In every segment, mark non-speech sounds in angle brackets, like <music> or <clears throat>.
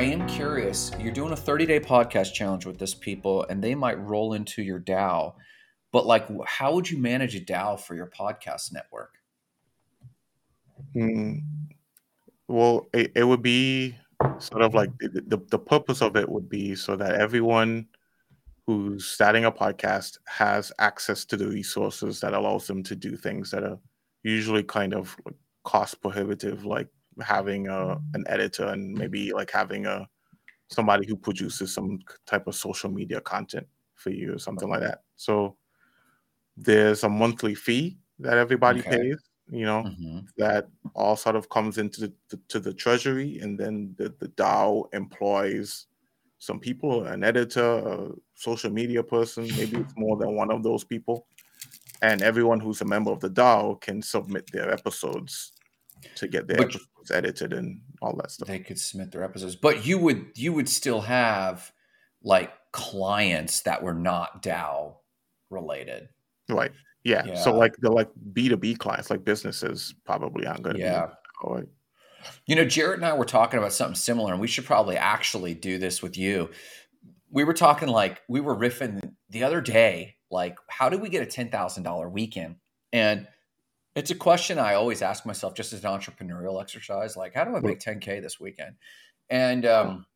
I am curious. You're doing a 30 day podcast challenge with this people, and they might roll into your DAO. But like, how would you manage a DAO for your podcast network? Mm, well, it, it would be sort of like the, the, the purpose of it would be so that everyone who's starting a podcast has access to the resources that allows them to do things that are usually kind of cost prohibitive, like having a an editor and maybe like having a somebody who produces some type of social media content for you or something like that. So there's a monthly fee that everybody okay. pays you know mm-hmm. that all sort of comes into the, the, to the treasury and then the, the dao employs some people an editor a social media person maybe it's more than one of those people and everyone who's a member of the dao can submit their episodes to get their but episodes edited and all that stuff they could submit their episodes but you would you would still have like clients that were not dao related right yeah. yeah. So like the like B two B clients, like businesses, probably aren't going to yeah. be. You know, Jarrett and I were talking about something similar, and we should probably actually do this with you. We were talking like we were riffing the other day, like how do we get a ten thousand dollar weekend? And it's a question I always ask myself, just as an entrepreneurial exercise, like how do I make ten k this weekend? And um,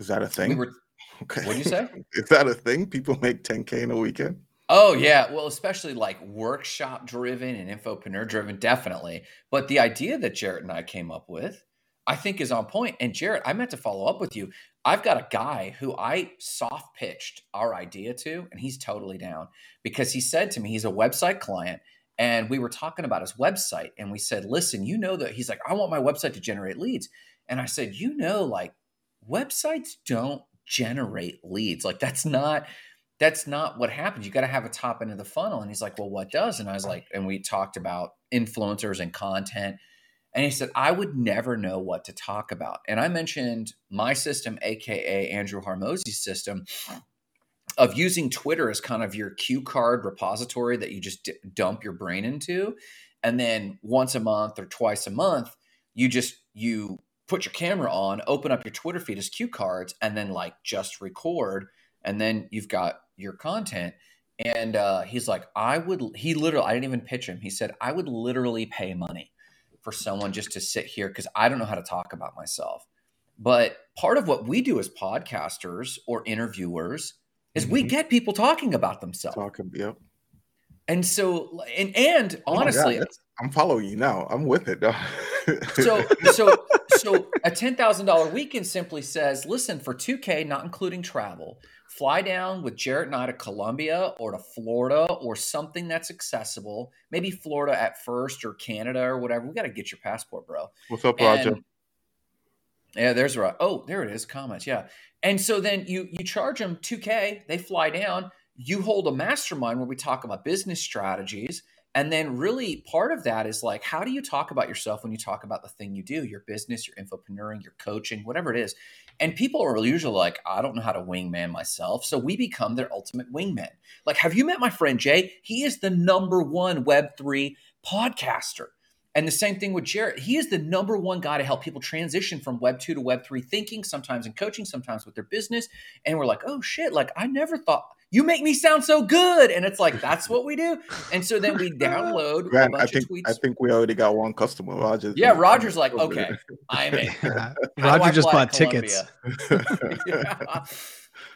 is that a thing? We were, <laughs> okay. What do you say? is that a thing? People make ten k in a weekend? Oh yeah, well, especially like workshop driven and infopreneur driven, definitely. But the idea that Jarrett and I came up with, I think, is on point. And Jarrett, I meant to follow up with you. I've got a guy who I soft pitched our idea to, and he's totally down because he said to me, he's a website client, and we were talking about his website, and we said, listen, you know that he's like, I want my website to generate leads, and I said, you know, like websites don't generate leads, like that's not that's not what happens. You got to have a top end of the funnel. And he's like, well, what does? And I was like, and we talked about influencers and content. And he said, I would never know what to talk about. And I mentioned my system, AKA Andrew Hormozi's system, of using Twitter as kind of your cue card repository that you just d- dump your brain into. And then once a month or twice a month, you just, you put your camera on, open up your Twitter feed as cue cards, and then like just record. And then you've got your content. And uh, he's like, I would, he literally, I didn't even pitch him. He said, I would literally pay money for someone just to sit here because I don't know how to talk about myself. But part of what we do as podcasters or interviewers is mm-hmm. we get people talking about themselves. Talking, yep. And so, and and oh honestly, I'm following you now. I'm with it. <laughs> so, so, so a ten thousand dollar weekend simply says, listen, for two K, not including travel, fly down with Jarrett and I to Colombia or to Florida or something that's accessible. Maybe Florida at first or Canada or whatever. We got to get your passport, bro. What's up, Roger? Yeah, there's right. Oh, there it is. Comments. Yeah. And so then you you charge them 2K, they fly down. You hold a mastermind where we talk about business strategies. And then really part of that is like, how do you talk about yourself when you talk about the thing you do, your business, your infopreneuring, your coaching, whatever it is. And people are usually like, I don't know how to wingman myself. So we become their ultimate wingman. Like, have you met my friend Jay? He is the number one Web3 podcaster. And the same thing with Jarrett. He is the number one guy to help people transition from Web 2 to Web 3 thinking, sometimes in coaching, sometimes with their business. And we're like, oh shit, like I never thought you make me sound so good. And it's like, that's what we do. And so then we <laughs> download Grant, I think, I think we already got one customer. Roger. Yeah, Roger's like, okay, I'm in. <laughs> <laughs> Roger just bought tickets. yeah.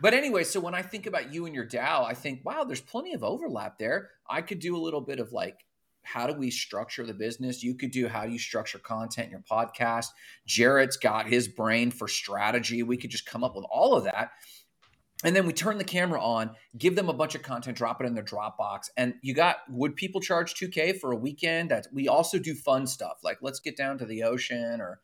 But anyway, so when I think about you and your DAO, I think, wow, there's plenty of overlap there. I could do a little bit of like, how do we structure the business? You could do how do you structure content in your podcast. Jarrett's got his brain for strategy. We could just come up with all of that and then we turn the camera on, give them a bunch of content, drop it in their Dropbox. And you got would people charge 2K for a weekend? That we also do fun stuff like let's get down to the ocean or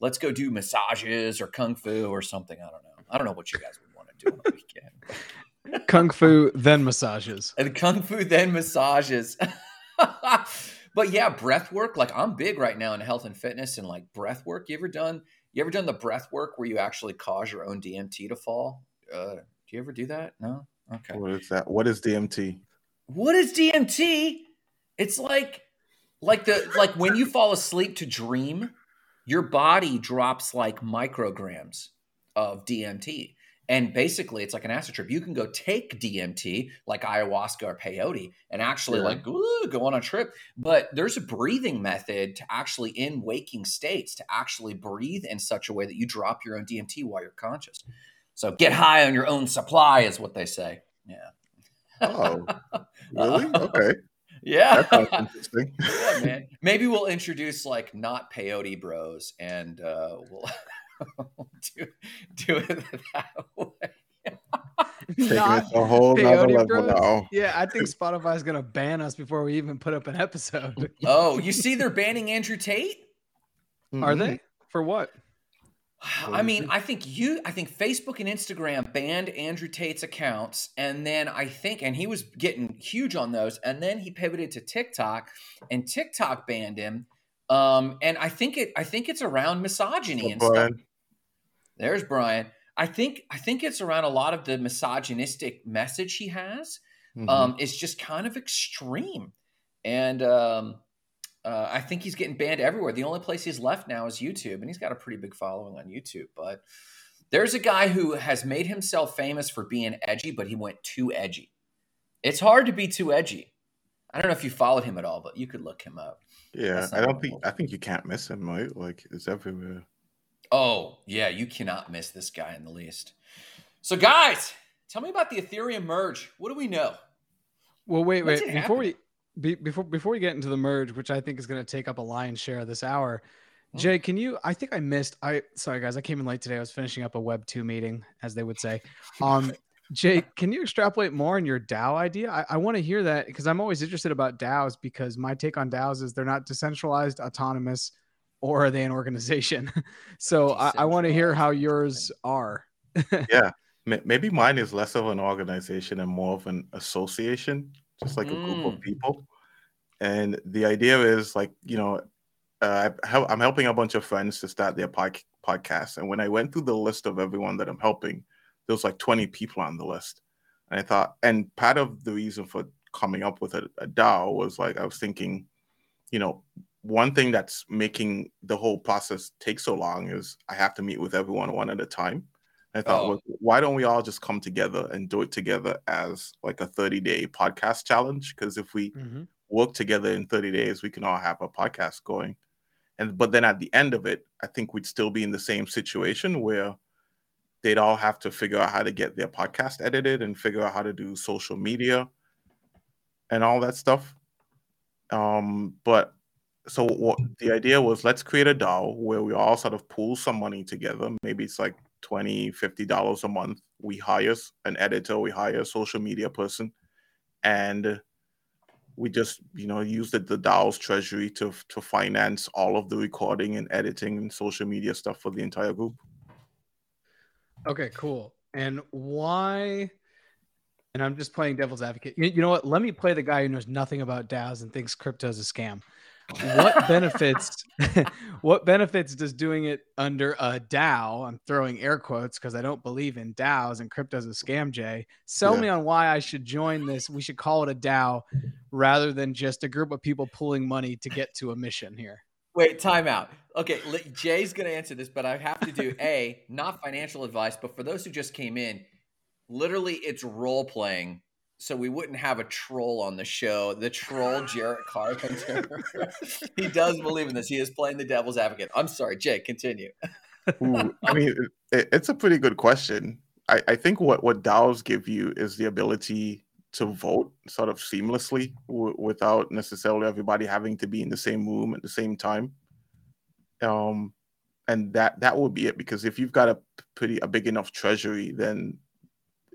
let's go do massages or kung fu or something. I don't know. I don't know what you guys would want to do on a weekend. kung fu, then massages. And kung fu, then massages. <laughs> but yeah, breath work. Like I'm big right now in health and fitness and like breath work. You ever done you ever done the breath work where you actually cause your own DMT to fall? Uh, do you ever do that? No. Okay. What is that? What is DMT? What is DMT? It's like like the like when you fall asleep to dream, your body drops like micrograms of DMT. And basically, it's like an acid trip. You can go take DMT, like ayahuasca or peyote, and actually yeah. like ooh, go on a trip. But there's a breathing method to actually, in waking states, to actually breathe in such a way that you drop your own DMT while you're conscious. So get high on your own supply, is what they say. Yeah. Oh, <laughs> really? Okay. Yeah. <laughs> interesting. yeah, man. Maybe we'll introduce like not peyote bros and uh, we'll <laughs> <laughs> do, do it that way. Not a whole level now. Yeah, I think Spotify is gonna ban us before we even put up an episode. <laughs> oh, you see, they're banning Andrew Tate. Are mm-hmm. they for what? <sighs> I mean, I think you, I think Facebook and Instagram banned Andrew Tate's accounts, and then I think, and he was getting huge on those, and then he pivoted to TikTok, and TikTok banned him. Um, and I think it, I think it's around misogyny oh, and Brian. stuff. There's Brian. I think, I think it's around a lot of the misogynistic message he has. Mm-hmm. Um, it's just kind of extreme, and um, uh, I think he's getting banned everywhere. The only place he's left now is YouTube, and he's got a pretty big following on YouTube. But there's a guy who has made himself famous for being edgy, but he went too edgy. It's hard to be too edgy. I don't know if you followed him at all, but you could look him up. Yeah, I don't think I think you can't miss him, right? Like it's everywhere. Oh yeah, you cannot miss this guy in the least. So guys, tell me about the Ethereum merge. What do we know? Well, wait, wait. Before we be, before before we get into the merge, which I think is going to take up a lion's share of this hour, oh. Jay, can you? I think I missed. I sorry guys, I came in late today. I was finishing up a Web two meeting, as they would say. Um, <laughs> Jay, can you extrapolate more on your DAO idea? I, I want to hear that because I'm always interested about DAOs because my take on DAOs is they're not decentralized, autonomous, or are they an organization? <laughs> so I, I want to hear how yours are. <laughs> yeah, maybe mine is less of an organization and more of an association just like a group of mm. people. And the idea is like, you know, uh, I, am helping a bunch of friends to start their pod- podcast. And when I went through the list of everyone that I'm helping, there was like 20 people on the list. And I thought, and part of the reason for coming up with a, a DAO was like, I was thinking, you know, one thing that's making the whole process take so long is I have to meet with everyone one at a time. I thought, oh. well, why don't we all just come together and do it together as like a 30 day podcast challenge? Because if we mm-hmm. work together in 30 days, we can all have a podcast going. And but then at the end of it, I think we'd still be in the same situation where they'd all have to figure out how to get their podcast edited and figure out how to do social media and all that stuff. Um, but so what the idea was let's create a DAO where we all sort of pool some money together. Maybe it's like 20 50 dollars a month. We hire an editor we hire a social media person and we just you know use the, the DAO's treasury to to finance all of the recording and editing and social media stuff for the entire group. Okay cool. And why and i'm just playing devil's advocate. You, you know what? Let me play the guy who knows nothing about DAOs and thinks crypto is a scam what benefits <laughs> what benefits does doing it under a DAO? I'm throwing air quotes because I don't believe in DAOs and crypto's a scam, Jay. Sell yeah. me on why I should join this. We should call it a DAO rather than just a group of people pulling money to get to a mission here. Wait, time out. Okay, Jay's going to answer this, but I have to do A, not financial advice, but for those who just came in, literally it's role playing so we wouldn't have a troll on the show. The troll, Jarrett Carpenter. <laughs> he does believe in this. He is playing the devil's advocate. I'm sorry, Jake. Continue. Ooh, I mean, it, it's a pretty good question. I, I think what what DAOs give you is the ability to vote sort of seamlessly w- without necessarily everybody having to be in the same room at the same time. Um, and that that would be it because if you've got a pretty a big enough treasury, then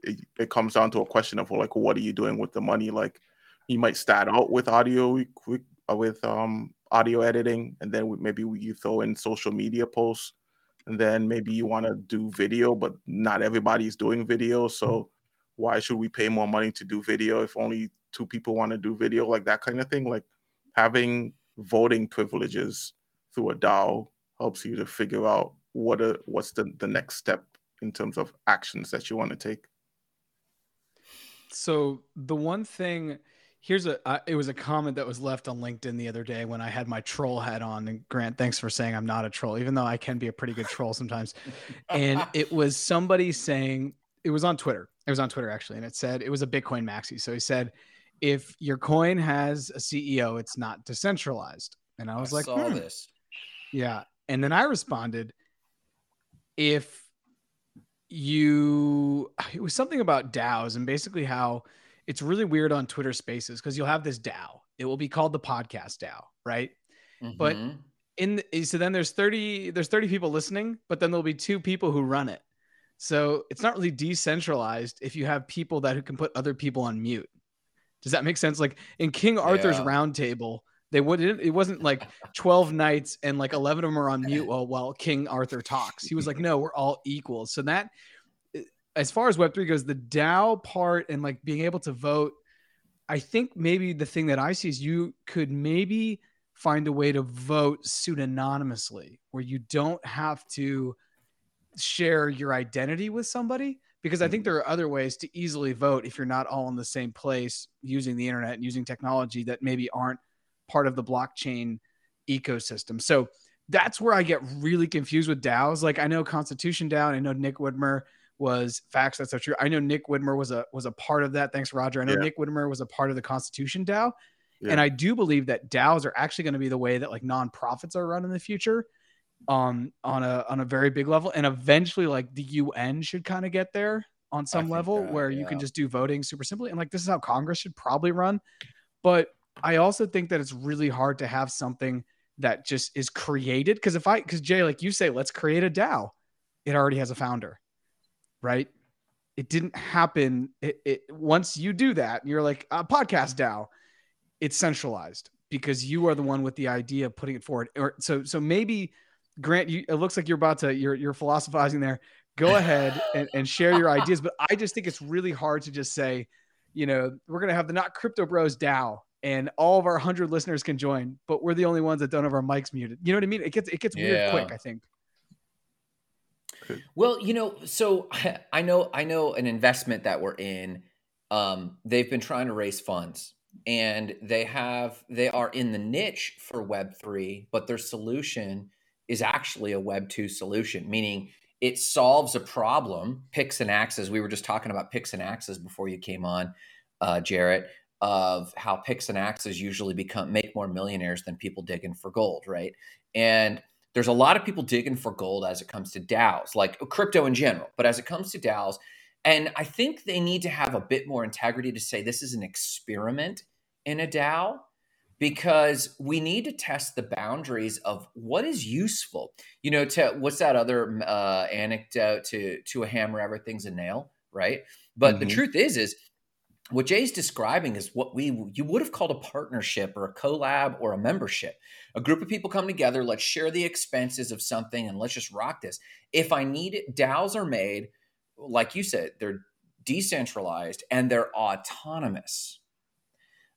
it, it comes down to a question of like, what are you doing with the money? Like, you might start out with audio uh, with um audio editing, and then maybe you throw in social media posts, and then maybe you want to do video, but not everybody's doing video, so why should we pay more money to do video if only two people want to do video? Like that kind of thing. Like having voting privileges through a DAO helps you to figure out what a, what's the, the next step in terms of actions that you want to take so the one thing here's a uh, it was a comment that was left on linkedin the other day when i had my troll hat on and grant thanks for saying i'm not a troll even though i can be a pretty good troll sometimes and <laughs> it was somebody saying it was on twitter it was on twitter actually and it said it was a bitcoin maxi so he said if your coin has a ceo it's not decentralized and i was I like saw hmm. this. yeah and then i responded if you <sighs> it was something about DAOs and basically how it's really weird on Twitter Spaces because you'll have this DAO. It will be called the podcast DAO, right? But Mhm. in the, so then there's 30 there's 30 people listening, but then there'll be two people who run it. So it's not really decentralized if you have people that who can put other people on mute. Does that make sense? Like in King Arthur's Yeah. round table, they wouldn't it wasn't like 12 knights and like 11 of them are on mute while while King Arthur talks. He was like, no, we're all equal. So that eh, as far as Web3 goes, the DAO part and like being able to vote, I think maybe the thing that I see is you could maybe find a way to vote pseudonymously where you don't have to share your identity with somebody because I think there are other ways to easily vote if you're not all in the same place using the internet and using technology that maybe aren't part of the blockchain ecosystem. So that's where I get really confused with DAOs. Like I know Constitution DAO, and I know Nick Widmer was facts. That's so true. I know Nick Widmer was a was a part of that. Thanks, Roger. I know Yeah. Nick Widmer was a part of the Constitution DAO, Yeah. and I do believe that DAOs are actually going to be the way that like nonprofits are run in the future, um, on a on a very big level, and eventually like the UN should kind of get there on some level that, where you can just do voting super simply, and like this is how Congress should probably run. But I also think that it's really hard to have something that just is created because if I because Jay, like you say, let's create a DAO, it already has a founder, right? It didn't happen. It, it once you do that, you're like a podcast DAO. It's centralized because you are the one with the idea of putting it forward. Or so so maybe Grant, you it looks like you're about to you're you're philosophizing there. Go <laughs> ahead and, and share your ideas, but I just think it's really hard to just say, you know, we're gonna have the not crypto bros DAO and all of our hundred listeners can join, but we're the only ones that don't have our mics muted. You know what I mean? It gets it gets weird quick. I think. Well, you know, so <laughs> I know I know an investment that we're in. Um, they've been trying to raise funds, and they have they are in the niche for Web three, but their solution is actually a Web two solution, meaning it solves a problem. Picks and axes. We were just talking about picks and axes before you came on, uh, Jarrett, of how picks and axes usually become make more millionaires than people digging for gold, right? And there's a lot of people digging for gold as it comes to DAOs, like crypto in general, but as it comes to DAOs, and I think they need to have a bit more integrity to say this is an experiment in a DAO because we need to test the boundaries of what is useful. You know, to what's that other uh, anecdote to to a hammer everything's a nail, right? But the Mhm. truth is, is what Jay's describing is what we you would have called a partnership or a collab or a membership. A group of people come together, let's share the expenses of something and let's just rock this. If I need it, DAOs are made, like you said, they're decentralized and they're autonomous.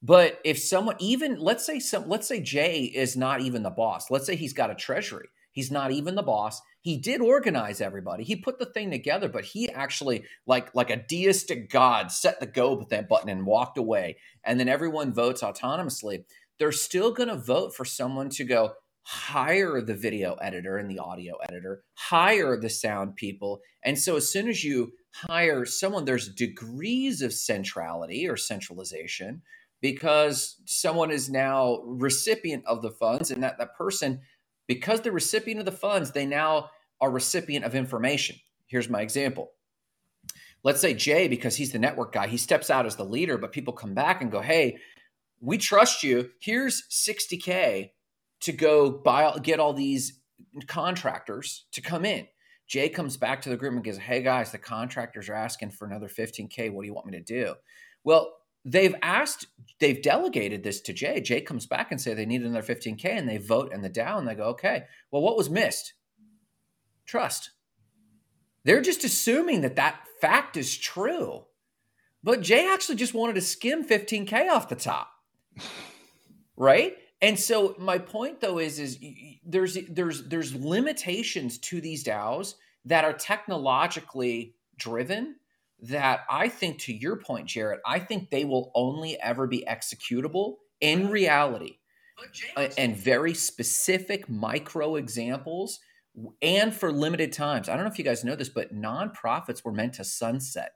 But if someone even let's say some let's say Jay is not even the boss. Let's say he's got a treasury. He's not even the boss. He did organize everybody. He put the thing together, but he actually like like a deistic god set the go button and walked away. And then everyone votes autonomously. They're still going to vote for someone to go hire the video editor and the audio editor, hire the sound people. And so as soon as you hire someone there's degrees of centrality or centralization because someone is now recipient of the funds and that that person because they're recipient of the funds they now are recipient of information. Here's my example. Let's say jay because he's the network guy he steps out as the leader but people come back and go hey we trust you. Here's 60k to go buy get all these contractors to come in. Jay comes back to the group and goes hey guys the contractors are asking for another 15k what do you want me to do? Well they've asked they've delegated this to jay. Jay comes back and say they need another 15k and they vote in the DAO and they go okay well what was missed? Trust. They're just assuming that that fact is true. But jay actually just wanted to skim 15k off the top. <sighs> Right? And so my point though is is there's there's there's limitations to these DAOs that are technologically driven that I think, to your point, Jarrett, I think they will only ever be executable in reality uh, and very specific micro examples and for limited times. I don't know if you guys know this, but nonprofits were meant to sunset.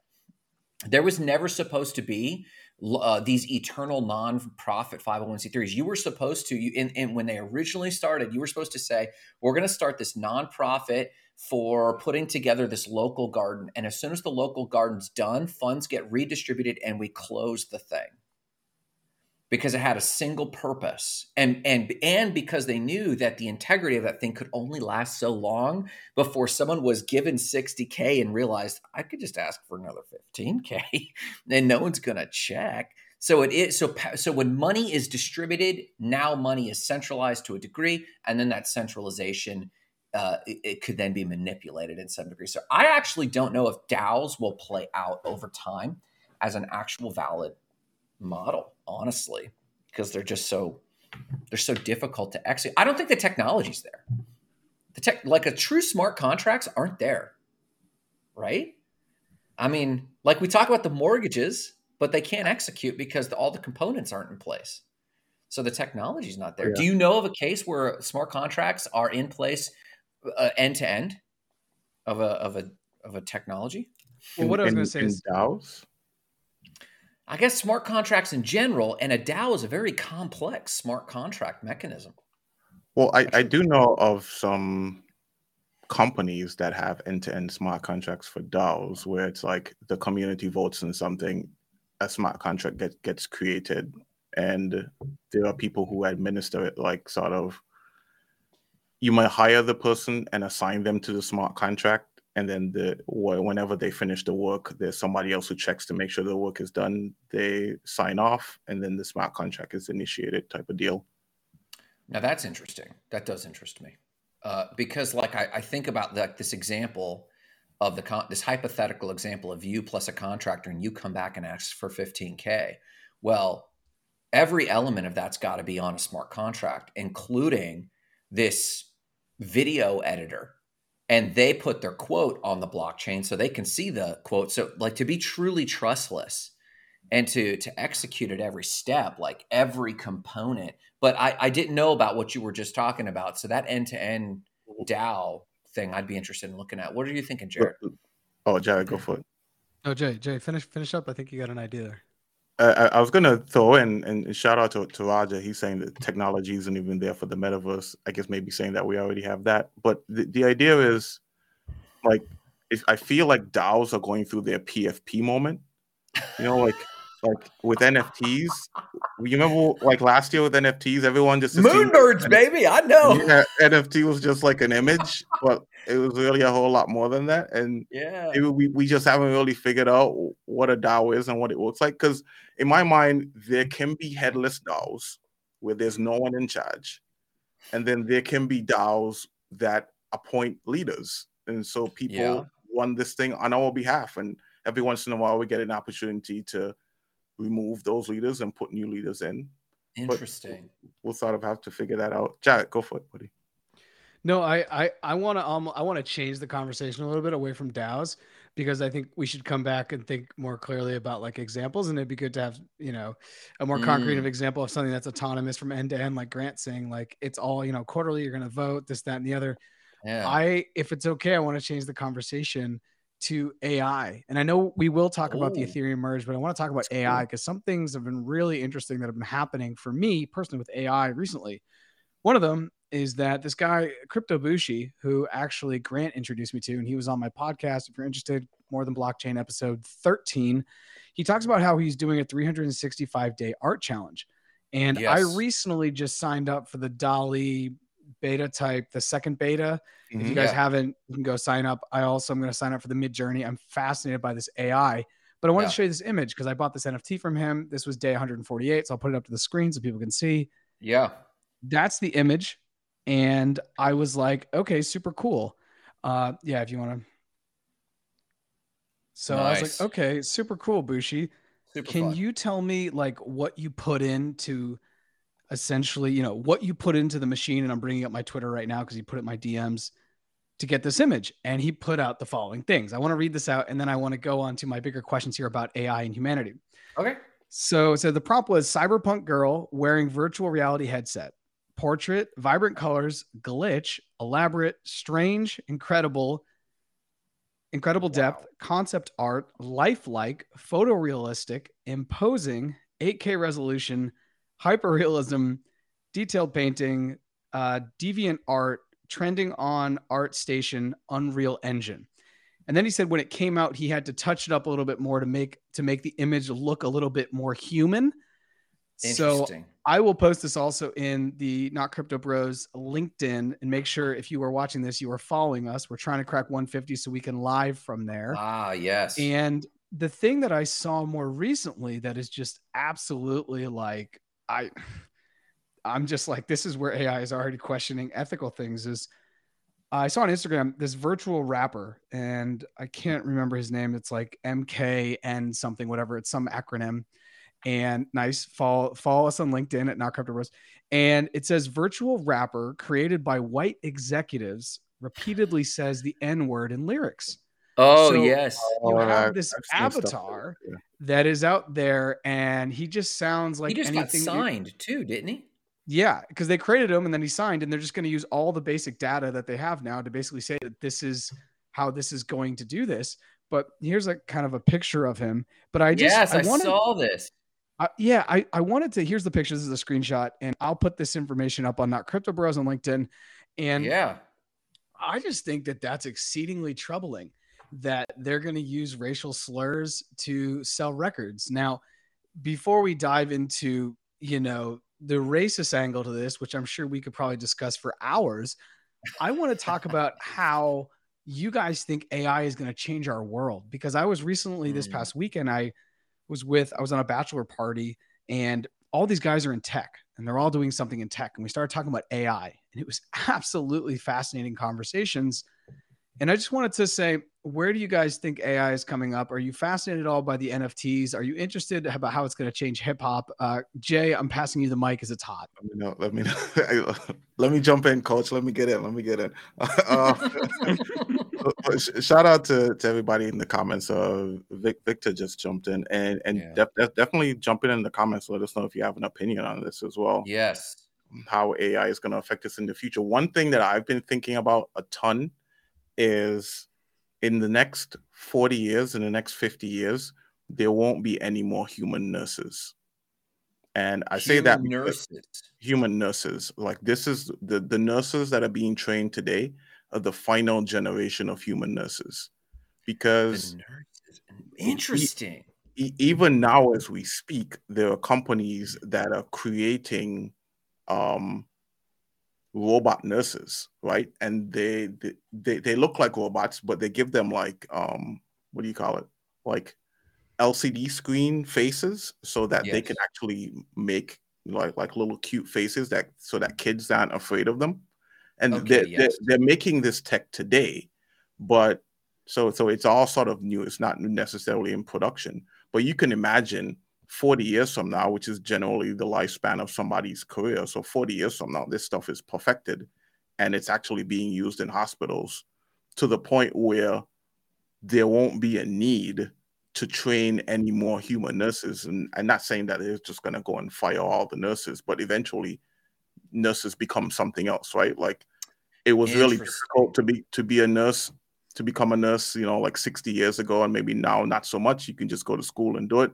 There was never supposed to be uh, these eternal non-profit 501c3s. You were supposed to, you, in, in, when they originally started, you were supposed to say, we're going to start this nonprofit for putting together this local garden. And as soon as the local garden's done, funds get redistributed and we close the thing because it had a single purpose. And and and because they knew that the integrity of that thing could only last so long before someone was given 60k and realized I could just ask for another 15k <laughs> and no one's going to check. So it is so so when money is distributed now money is centralized to a degree and then that centralization uh, it, it, could then be manipulated in some degree. So I actually don't know if DAOs will play out over time as an actual valid model, honestly, because they're just so they're so difficult to execute. I don't think the technology's there. The tech, like a true smart contracts, aren't there, right? I mean, like we talk about the mortgages, but they can't execute because the, all the components aren't in place. So the technology's not there. Yeah. Do you know of a case where smart contracts are in place end to end of a of a of a technology? Well, what I was going to say is DAOs. I guess smart contracts in general, and a DAO is a very complex smart contract mechanism. Well, I, I do know of some companies that have end-to-end smart contracts for DAOs where it's like the community votes on something, a smart contract get, gets created, and there are people who administer it like sort of you might hire the person and assign them to the smart contract and then the whenever they finish the work there's somebody else who checks to make sure the work is done they sign off and then the smart contract is initiated type of deal. Now that's interesting. That does interest me. Uh, because like I, I, think about like this example of the con- this hypothetical example of you plus a contractor and you come back and ask for 15k well every element of that's got to be on a smart contract including this video editor and they put their quote on the blockchain so they can see the quote. So like to be truly trustless and to to execute at every step like every component. But i i didn't know about what you were just talking about. So that end-to-end mm-hmm. dao thing i'd be interested in looking at. What are you thinking Jarrett? Oh Jarrett go for it. Oh jay jay finish finish up. I think you got an idea there I, I was gonna throw in and shout out to, to Roger. He's saying that technology isn't even there for the metaverse. I guess maybe saying that we already have that. But the, the idea is like if I feel like DAOs are going through their PFP moment. You know, like like with NFTs. You remember like last year with NFTs, everyone just Moonbirds, baby. I know. Yeah, NFT was just like an image, but it was really a whole lot more than that. And yeah, we, we just haven't really figured out what a DAO is and what it looks like. Because in my mind, there can be headless DAOs where there's no one in charge. And then there can be DAOs that appoint leaders. And so people yeah. run this thing on our behalf. And every once in a while, we get an opportunity to remove those leaders and put new leaders in. Interesting. But we'll sort of have to figure that out. Jack, go for it, buddy. No, I I I want to um I want to change the conversation a little bit away from DAOs because I think we should come back and think more clearly about like examples, and it'd be good to have you know a more concrete mm. example of something that's autonomous from end to end, like Grant saying like it's all you know quarterly. You're going to vote this, that, and the other. Yeah. I if it's okay, I want to change the conversation to AI. And I know we will talk about the oh. Ethereum merge, but I want to talk about That's AI because cool. some things have been really interesting that have been happening for me personally with AI recently. One of them is that this guy, Crypto Bushi, who actually Grant introduced me to, and he was on my podcast. If you're interested, More Than Blockchain episode 13, he talks about how he's doing a 365 day art challenge. And yes. I recently just signed up for the DALL-E beta type, the second beta. Mm-hmm. If you guys yeah. haven't, you can go sign up. I also am going to sign up for the Midjourney. I'm fascinated by this AI. But I wanted yeah. to show you this image because I bought this NFT from him. This was day 148. So I'll put it up to the screen so people can see. Yeah. That's the image. And I was like, okay, super cool. Uh, yeah, if you want to. So nice. I was like, okay, super cool, Bushi. Super Can fun. you tell me like what you put into essentially, you know, what you put into the machine? And I'm bringing up my Twitter right now because he put it in my DMs. to get this image. And he put out the following things. I want to read this out and then I want to go on to my bigger questions here about AI and humanity. Okay. So, so the prompt was cyberpunk girl wearing virtual reality headset, portrait, vibrant colors, glitch, elaborate, strange, incredible, incredible depth, wow. concept art, lifelike, photorealistic, imposing, 8K resolution, hyperrealism, detailed painting, uh, deviant art, trending on ArtStation, Unreal Engine. And then he said when it came out, he had to touch it up a little bit more to make to make the image look a little bit more human. So I will post this also in the Not Crypto Bros LinkedIn and make sure if you are watching this, you are following us. We're trying to crack 150 so we can live from there. Ah, yes. And the thing that I saw more recently that is just absolutely like I I'm just like this is where AI is already questioning ethical things is I saw on Instagram this virtual rapper, and I can't remember his name. It's like MKN something, whatever. It's some acronym. And nice, follow follow us on LinkedIn at Not Crypto Bros. And it says virtual rapper created by white executives repeatedly says the N word in lyrics. Oh so yes, you have this avatar yeah. that is out there, and he just sounds like he just anything got signed too, didn't he? Yeah, because they created him and then he signed, and they're just going to use all the basic data that they have now to basically say that this is how this is going to do this. But here's a kind of a picture of him. But I just yes, I, I wanted, saw this. Uh, yeah, I, I wanted to. Here's the picture. This is a screenshot, and I'll put this information up on Not Crypto Bros on LinkedIn. And yeah, I just think that that's exceedingly troubling that they're going to use racial slurs to sell records. Now, before we dive into you know the racist angle to this, which I'm sure we could probably discuss for hours, I want to talk <laughs> about how you guys think AI is going to change our world. Because I was recently this mm. past weekend, I was with, I was on a bachelor party and all these guys are in tech and they're all doing something in tech. And we started talking about AI and it was <laughs> absolutely fascinating conversations. And I just wanted to say, where do you guys think AI is coming up? Are you fascinated at all by the NFTs? Are you interested about how it's going to change hip hop? Uh, Jay, I'm passing you the mic as it's hot. Let me know. Let me know. <laughs> let me jump in, coach. Let me get in. Let me get in. <laughs> Uh, <laughs> shout out to, to everybody in the comments. Uh, Vic, Victor just jumped in, and and yeah. def, def, definitely jump in in the comments. Let us know if you have an opinion on this as well. Yes, how AI is going to affect us in the future. One thing that I've been thinking about a ton is in the next 40 years, in the next 50 years, there won't be any more human nurses. And I human say that nurses, human nurses, like this is the, the nurses that are being trained today are the final generation of human nurses. Because nurses. interesting. E- even now, as we speak, there are companies that are creating um, robot nurses, right? And they, they they look like robots, but they give them like um what do you call it? Like LCD screen faces so that yes. they can actually make like like little cute faces that so that kids aren't afraid of them. And okay, they're, yes. they're, they're making this tech today, but so so it's all sort of new. It's not necessarily in production, but you can imagine 40 years from now, which is generally the lifespan of somebody's career. So 40 years from now, this stuff is perfected and it's actually being used in hospitals to the point where there won't be a need to train any more human nurses. And I'm not saying that it's just going to go and fire all the nurses, but eventually nurses become something else, right? Like it was really difficult to be to be a nurse to become a nurse, you know, like 60 years ago, and maybe now not so much. You can just go to school and do it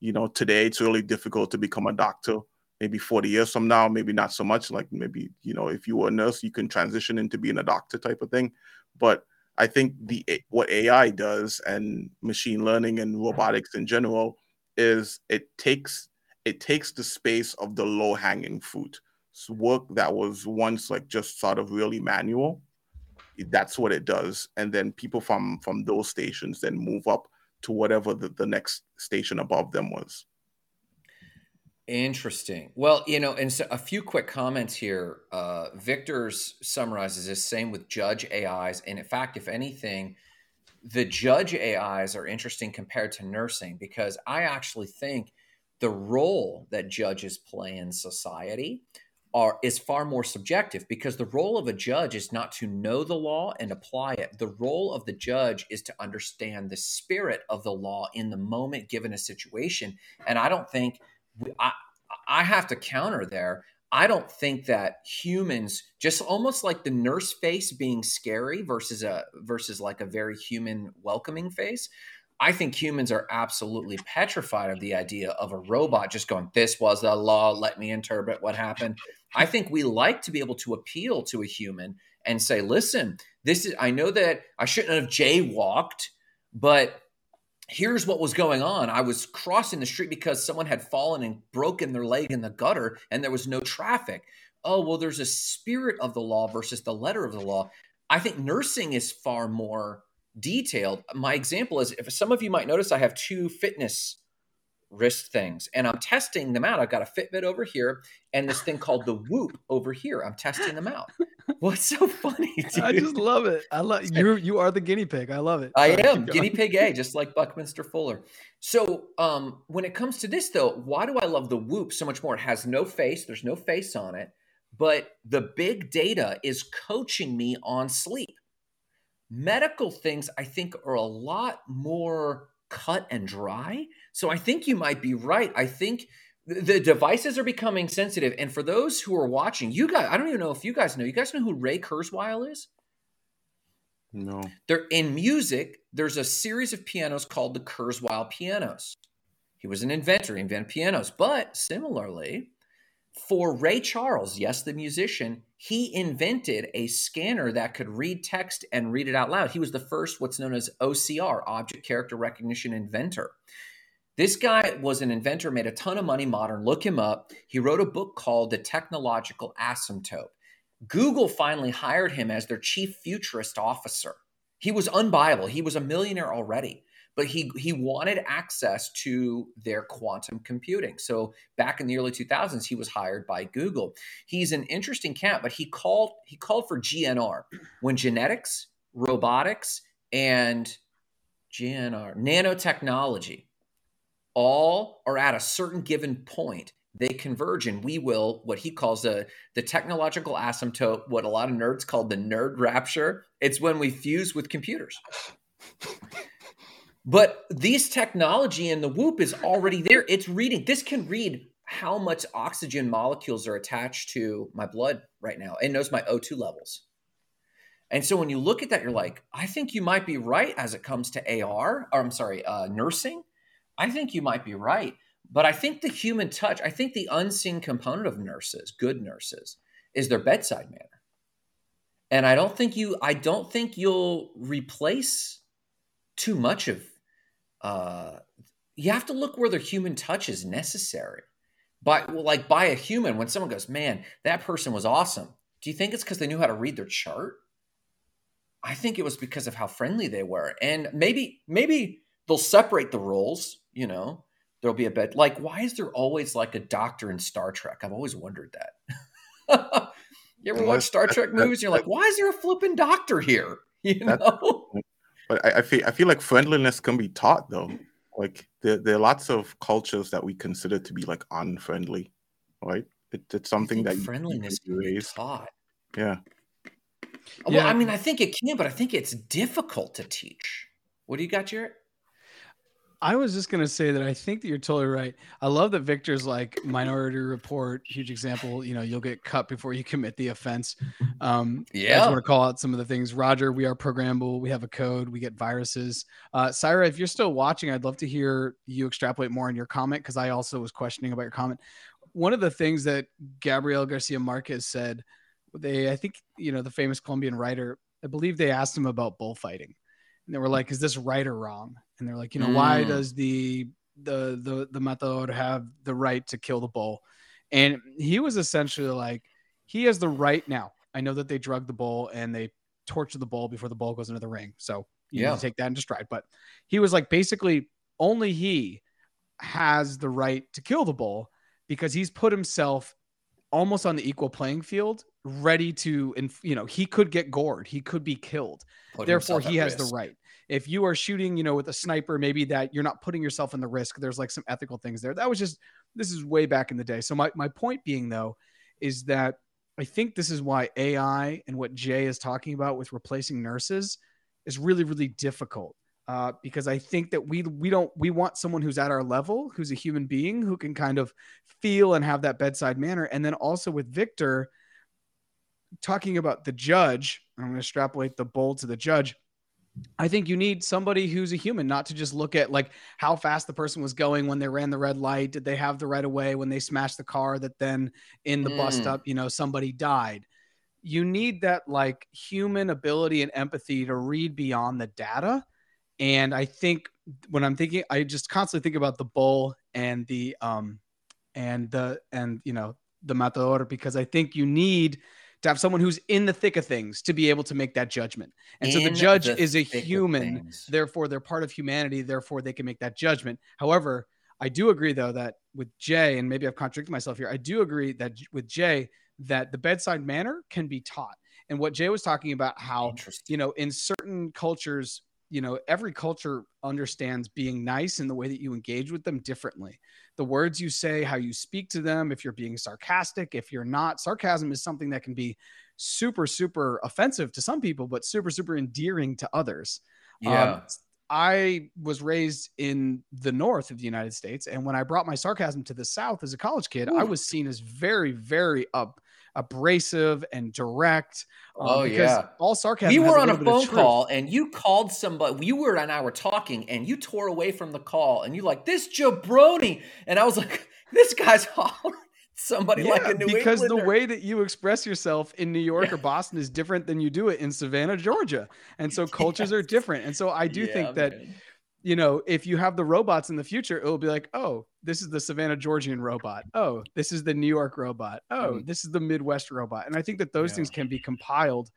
you know, today it's really difficult to become a doctor. Maybe 40 years from now, maybe not so much. Like maybe, you know, if you were a nurse, you can transition into being a doctor type of thing. But I think the what AI does and machine learning and robotics in general is it takes it takes the space of the low hanging fruit. It's work that was once like just sort of really manual. That's what it does, and then people from from those stations then move up to whatever the, the next station above them was. Interesting. Well, you know, and so a few quick comments here. Uh, Victor's summarizes this same with judge AIs. And in fact, if anything, the judge AIs are interesting compared to nursing because I actually think the role that judges play in society are is far more subjective because the role of a judge is not to know the law and apply it. The role of the judge is to understand the spirit of the law in the moment given a situation. And I don't think I I have to counter there. I don't think that humans just almost like the nurse face being scary versus a versus like a very human welcoming face. I think humans are absolutely petrified of the idea of a robot just going, This was the law. Let me interpret what happened. I think we like to be able to appeal to a human and say, Listen, this is, I know that I shouldn't have jaywalked, but here's what was going on. I was crossing the street because someone had fallen and broken their leg in the gutter and there was no traffic. Oh, well, there's a spirit of the law versus the letter of the law. I think nursing is far more detailed. My example is if some of you might notice, I have two fitness wrist things and I'm testing them out. I've got a Fitbit over here and this thing called the Whoop over here. I'm testing them out. <laughs> What's so funny? Dude? I just love it. I love you. You are the guinea pig. I love it. I am guinea pig A, just like Buckminster Fuller. So, um, when it comes to this, though, why do I love the Whoop so much more? It has no face. There's no face on it, but the big data is coaching me on sleep. Medical things, I think, are a lot more cut and dry. So I think you might be right. I think the devices are becoming sensitive. And for those who are watching, you guys, I don't even know if you guys know. You guys know who Ray Kurzweil is? No. They're in music. There's a series of pianos called the Kurzweil pianos. He was an inventor, he invented pianos. But similarly, for Ray Charles, yes, the musician, he invented a scanner that could read text and read it out loud. He was the first, what's known as OCR, object character recognition inventor. This guy was an inventor, made a ton of money modern. Look him up. He wrote a book called The Technological Asymptote. Google finally hired him as their chief futurist officer. He was unbuyable. He was a millionaire already but he he wanted access to their quantum computing. So back in the early 2000s, he was hired by Google. He's an interesting cat, but he called he called for GNR when genetics, robotics, and GNR nanotechnology all are at a certain given point they converge and we will what he calls a the technological asymptote what a lot of nerds call the nerd rapture it's when we fuse with computers but these technology in the Whoop is already there. It's reading. This can read how much oxygen molecules are attached to my blood right now. It knows my O2 levels. And so when you look at that, you're like, I think you might be right as it comes to AR, or I'm sorry, uh, nursing. I think you might be right. But I think the human touch, I think the unseen component of nurses, good nurses, is their bedside manner. And I don't think you, I don't think you'll replace too much of uh, you have to look where the human touch is necessary. But like by a human, when someone goes, "Man, that person was awesome," do you think it's because they knew how to read their chart? I think it was because of how friendly they were, and maybe maybe they'll separate the roles. You know, there'll be a bit like, why is there always like a doctor in Star Trek? I've always wondered that. <laughs> you ever watch Star Trek movies? you're like, why is there a flipping doctor here? <laughs> You know. But I, I feel I feel like friendliness can be taught though. Like there, there are lots of cultures that we consider to be like unfriendly, right? It, it's something that friendliness you, you raise. taught. Yeah. Well, yeah. I mean, I think it can, but I think it's difficult to teach. What do you got, Jarrett? I was just gonna say that I think that you're totally right. I love that Victor's like Minority Report, huge example. You know, you'll get cut before you commit the offense. Um, yeah, I just want to call out some of the things. Roger, we are programmable. We have a code. We get viruses. Uh, Syra, if you're still watching, I'd love to hear you extrapolate more on your comment because I also was questioning about your comment. One of the things that Gabriel Garcia Marquez said, they, I think, you know, the famous Colombian writer, I believe they asked him about bullfighting and they were like, "Is this right or wrong?" And they're like, "You know, mm. why does the the the the matador have the right to kill the bull?" And he was essentially like, "He has the right now. I know that they drug the bull and they torture the bull before the bull goes into the ring, so you yeah. take that into stride." But he was like, basically, only he has the right to kill the bull because he's put himself almost on the equal playing field ready to and you know he could get gored he could be killed Put therefore he has risk. the right if you are shooting you know with a sniper maybe that you're not putting yourself in the risk there's like some ethical things there that was just this is way back in the day so my, my point being though is that I think this is why AI and what Jay is talking about with replacing nurses is really, really difficult. Uh, because I think that we we don't we want someone who's at our level, who's a human being, who can kind of feel and have that bedside manner. And then also with Victor, talking about the judge, I'm going to extrapolate the bowl to the judge. I think you need somebody who's a human, not to just look at like how fast the person was going when they ran the red light. Did they have the right of way when they smashed the car that then in the mm. bust up, you know, somebody died? You need that like human ability and empathy to read beyond the data. And I think when I'm thinking, I just constantly think about the bull and the um and the and you know the matador because I think you need to have someone who's in the thick of things to be able to make that judgment. And in so the judge the is a human, therefore they're part of humanity, therefore they can make that judgment. However, I do agree though that with Jay, and maybe I've contradicted myself here, I do agree that with Jay that the bedside manner can be taught. And what Jay was talking about, how you know, in certain cultures, you know, every culture understands being nice in the way that you engage with them differently the words you say, how you speak to them, if you're being sarcastic, if you're not. Sarcasm is something that can be super, super offensive to some people, but super, super endearing to others. Yeah. Um, I was raised in the north of the United States. And when I brought my sarcasm to the south as a college kid, Ooh. I was seen as very, very up abrasive and direct. Um, oh yeah, all sarcasm. We were on a phone call, and you called somebody. You were and I were talking, and you tore away from the call, and you like this jabroni, and I was like, <laughs> this guy's <laughs> hollering somebody yeah, like a New because Englander. the way that you express yourself in New York yeah. or Boston is different than you do it in Savannah, Georgia, and so <laughs> cultures yes. are different. And so I do yeah, think that. Man you know, if you have the robots in the future, it will be like, oh, this is the Savannah Georgian robot. Oh, this is the New York robot. Oh, mm. this is the Midwest robot. And I think that those yeah. things can be compiled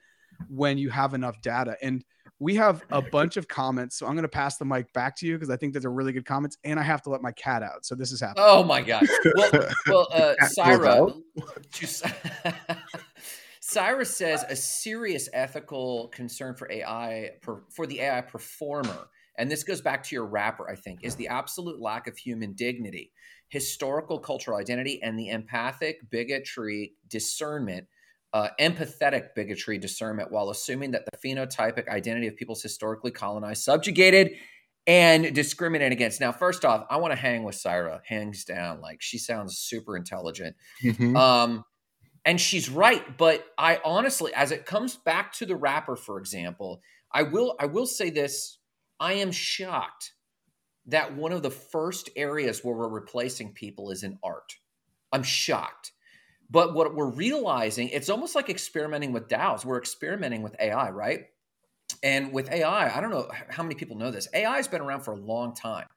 when you have enough data. And we have a bunch of comments. So I'm going to pass the mic back to you because I think that they're really good comments. And I have to let my cat out. So this is happening. Oh my gosh. <laughs> Well, well uh, Syra, <laughs> <laughs> Cyrus says a serious ethical concern for AI, for the AI performer and this goes back to your rapper, I think, is the absolute lack of human dignity, historical cultural identity, and the empathic bigotry discernment, uh, empathetic bigotry discernment, while assuming that the phenotypic identity of peoples historically colonized, subjugated, and discriminate against. Now, first off, I want to hang with Syra, hangs down. Like she sounds super intelligent. Mm-hmm. Um, and she's right, but I honestly, as it comes back to the rapper, for example, I will I will say this I am shocked that one of the first areas where we're replacing people is in art. I'm shocked. But what we're realizing, it's almost like experimenting with DAOs. We're experimenting with AI, right? And with AI, I don't know how many people know this. AI has been around for a long time.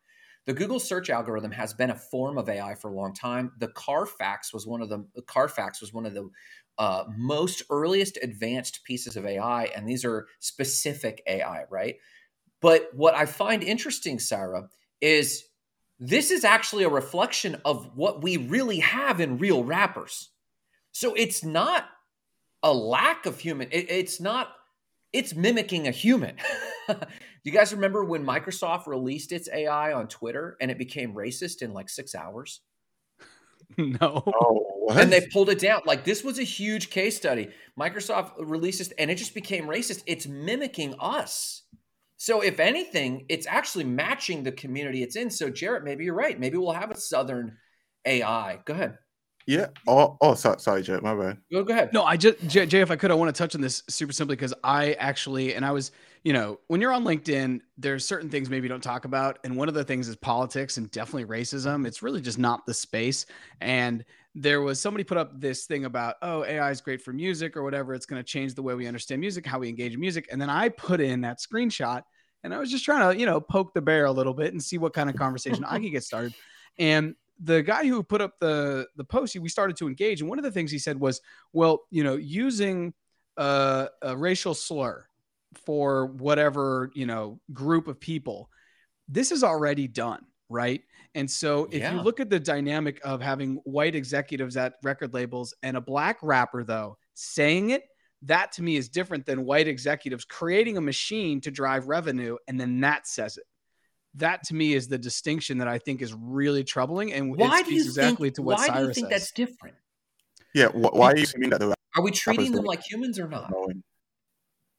The Google search algorithm has been a form of AI for a long time. The Carfax was one of the Carfax was one of the uh, most earliest advanced pieces of AI, and these are specific AI, right? But what I find interesting, Sarah, is this is actually a reflection of what we really have in real rappers. So it's not a lack of human, it, it's not, it's mimicking a human. Do <laughs> you guys remember when Microsoft released its AI on Twitter and it became racist in like six hours? <laughs> No. Oh, and they pulled it down. Like this was a huge case study. Microsoft releases and it just became racist. It's mimicking us. So if anything, it's actually matching the community it's in. So Jarrett, maybe you're right. Maybe we'll have a Southern AI. Go ahead. Yeah. Oh, oh sorry, sorry, Jarrett. My bad. Go, go ahead. No, I just Jay, Jay, if I could, I want to touch on this super simply because I actually, and I was, you know, when you're on LinkedIn, there's certain things maybe you don't talk about, and one of the things is politics and definitely racism. It's really just not the space. And there was somebody put up this thing about, oh, AI is great for music or whatever. It's going to change the way we understand music, how we engage in music. And then I put in that screenshot and I was just trying to, you know, poke the bear a little bit and see what kind of conversation I could get started. <laughs> And the guy who put up the the post, we started to engage, and one of the things he said was, "Well, you know, using a, a racial slur for whatever you know group of people, this is already done." Right? And so if yeah. you look at the dynamic of having white executives at record labels and a black rapper though saying it that to me is different than white executives creating a machine to drive revenue and then that says it. That to me is the distinction that I think is really troubling, and why it speaks exactly think, to what why Cyrus do you think says. that's different? Yeah, wh- why are you saying that? The Are we treating them like humans or not? knowing?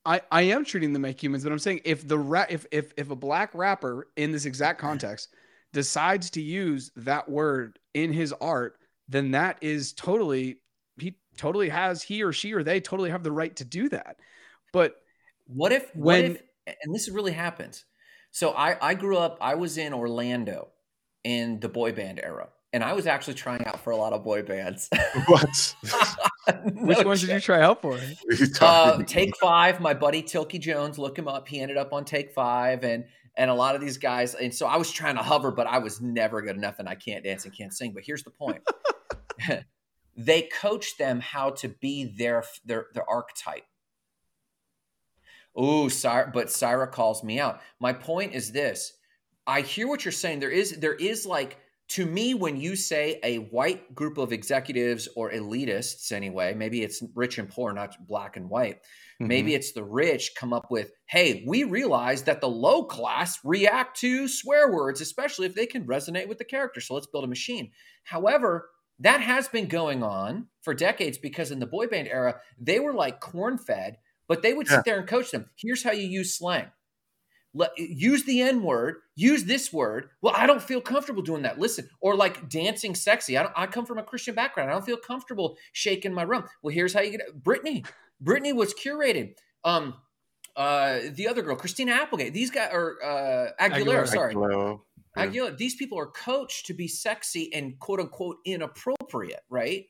I, I am treating them like humans, but I'm saying if the ra- if if if a black rapper in this exact <clears throat> context decides to use that word in his art, then that is totally he totally has he or she or they totally have the right to do that. But What if what When- if and this really happens. So I I grew up I was in Orlando in the boy band era. And I was actually trying out for a lot of boy bands. <laughs> <laughs> What? which No ones did you try out for? Uh, take five, my buddy Tilky Jones, look him up. He ended up on Take Five, and and a lot of these guys. And so I was trying to hover, but I was never good enough, and I can't dance and can't sing. But here's the point: <laughs> they coach them how to be their their their archetype. Ooh, Syra, but Syra calls me out. My point is this: I hear what you're saying. There is there is like to me when you say a white group of executives or elitists anyway, maybe it's rich and poor, not black and white. Mhm. Maybe it's the rich come up with, hey, we realize that the low class react to swear words, especially if they can resonate with the character. So let's build a machine. However, that has been going on for decades because in the boy band era, they were like corn fed, but they would Yeah. sit there and coach them. Here's how you use slang. Let, use the N word, use this word. Well, I don't feel comfortable doing that. Listen, or like dancing sexy. I, don't, I come from a Christian background. I don't feel comfortable shaking my rum. Well, here's how you get it. Brittany. Brittany was curated. Um, uh, the other girl, Christina Applegate. These guys are uh, Aguilera. Aguilera. Sorry, Aguilera, yeah. Aguilera. These people are coached to be sexy and quote unquote inappropriate, right?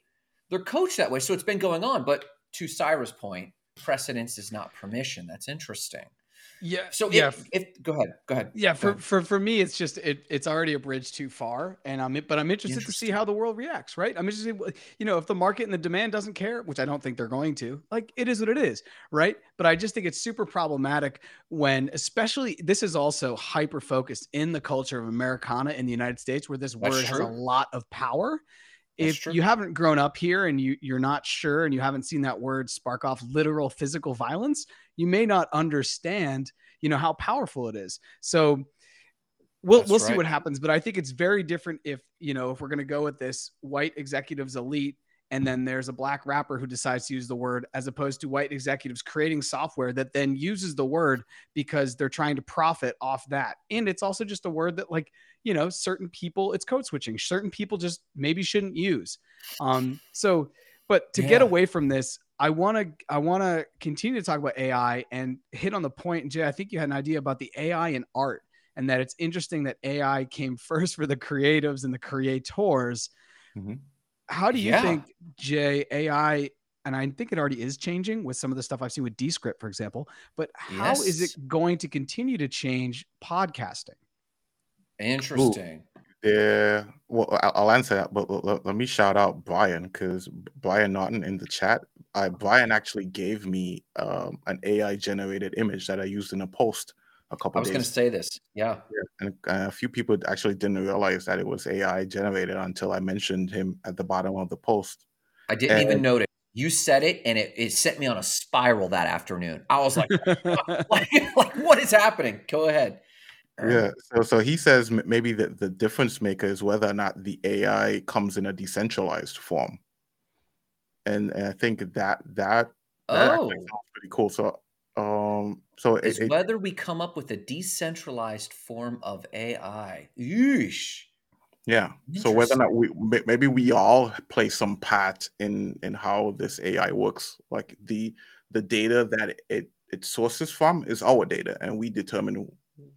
They're coached that way. So it's been going on. But to Cyrus' point, precedence is not permission. That's interesting. Yeah. So yeah, if, if go ahead, go ahead. yeah. For, ahead. for for me, it's just it, it's already a bridge too far, and I'm but I'm interested to see how the world reacts. Right. I'm interested. You know, if the market and the demand doesn't care, which I don't think they're going to, like it is what it is, right? But I just think it's super problematic when, especially, this is also hyper focused in the culture of Americana in the United States, where this word has a lot of power. If you haven't grown up here and you you're not sure and you haven't seen that word spark off literal physical violence you may not understand you know how powerful it is. So we'll That's we'll see what happens but i think it's very different if you know if we're going to go with this white executives elite and then there's a black rapper who decides to use the word as opposed to white executives creating software that then uses the word because they're trying to profit off that. And it's also just a word that like you know certain people it's code switching. Certain people just maybe shouldn't use. Um so but to get away from this i want to i want to continue to talk about ai and hit on the point jay i think you had an idea about the ai in art and that it's interesting that ai came <laughs> first for the creatives and the creators Mhm. how do you Yeah. think jay ai and I think it already is changing with some of the stuff I've seen with Descript, for example. But how is Yes. it going to continue to change podcasting? Interesting. Yeah, well, I'll answer that, but let, me shout out Brian because Brian Norton in the chat. I, Brian actually gave me um, an AI generated image that I used in a post a couple of times. I was going to say this. Yeah. and uh, a few people actually didn't realize that it was AI generated until I mentioned him at the bottom of the post. I didn't even notice. You said it, and it, it sent me on a spiral that afternoon. I was like, <laughs> <laughs> like, like, what is happening? Go ahead. Yeah, so so he says maybe the, the difference maker is whether or not the AI comes in a decentralized form, and, and I think that that that Oh, sounds pretty cool. So um, so it, is it- whether we come up with a decentralized form of AI. Yeesh. yeah. So whether or not we maybe we all play some part in in how this AI works, like the the data that it it sources from is our data, and we determine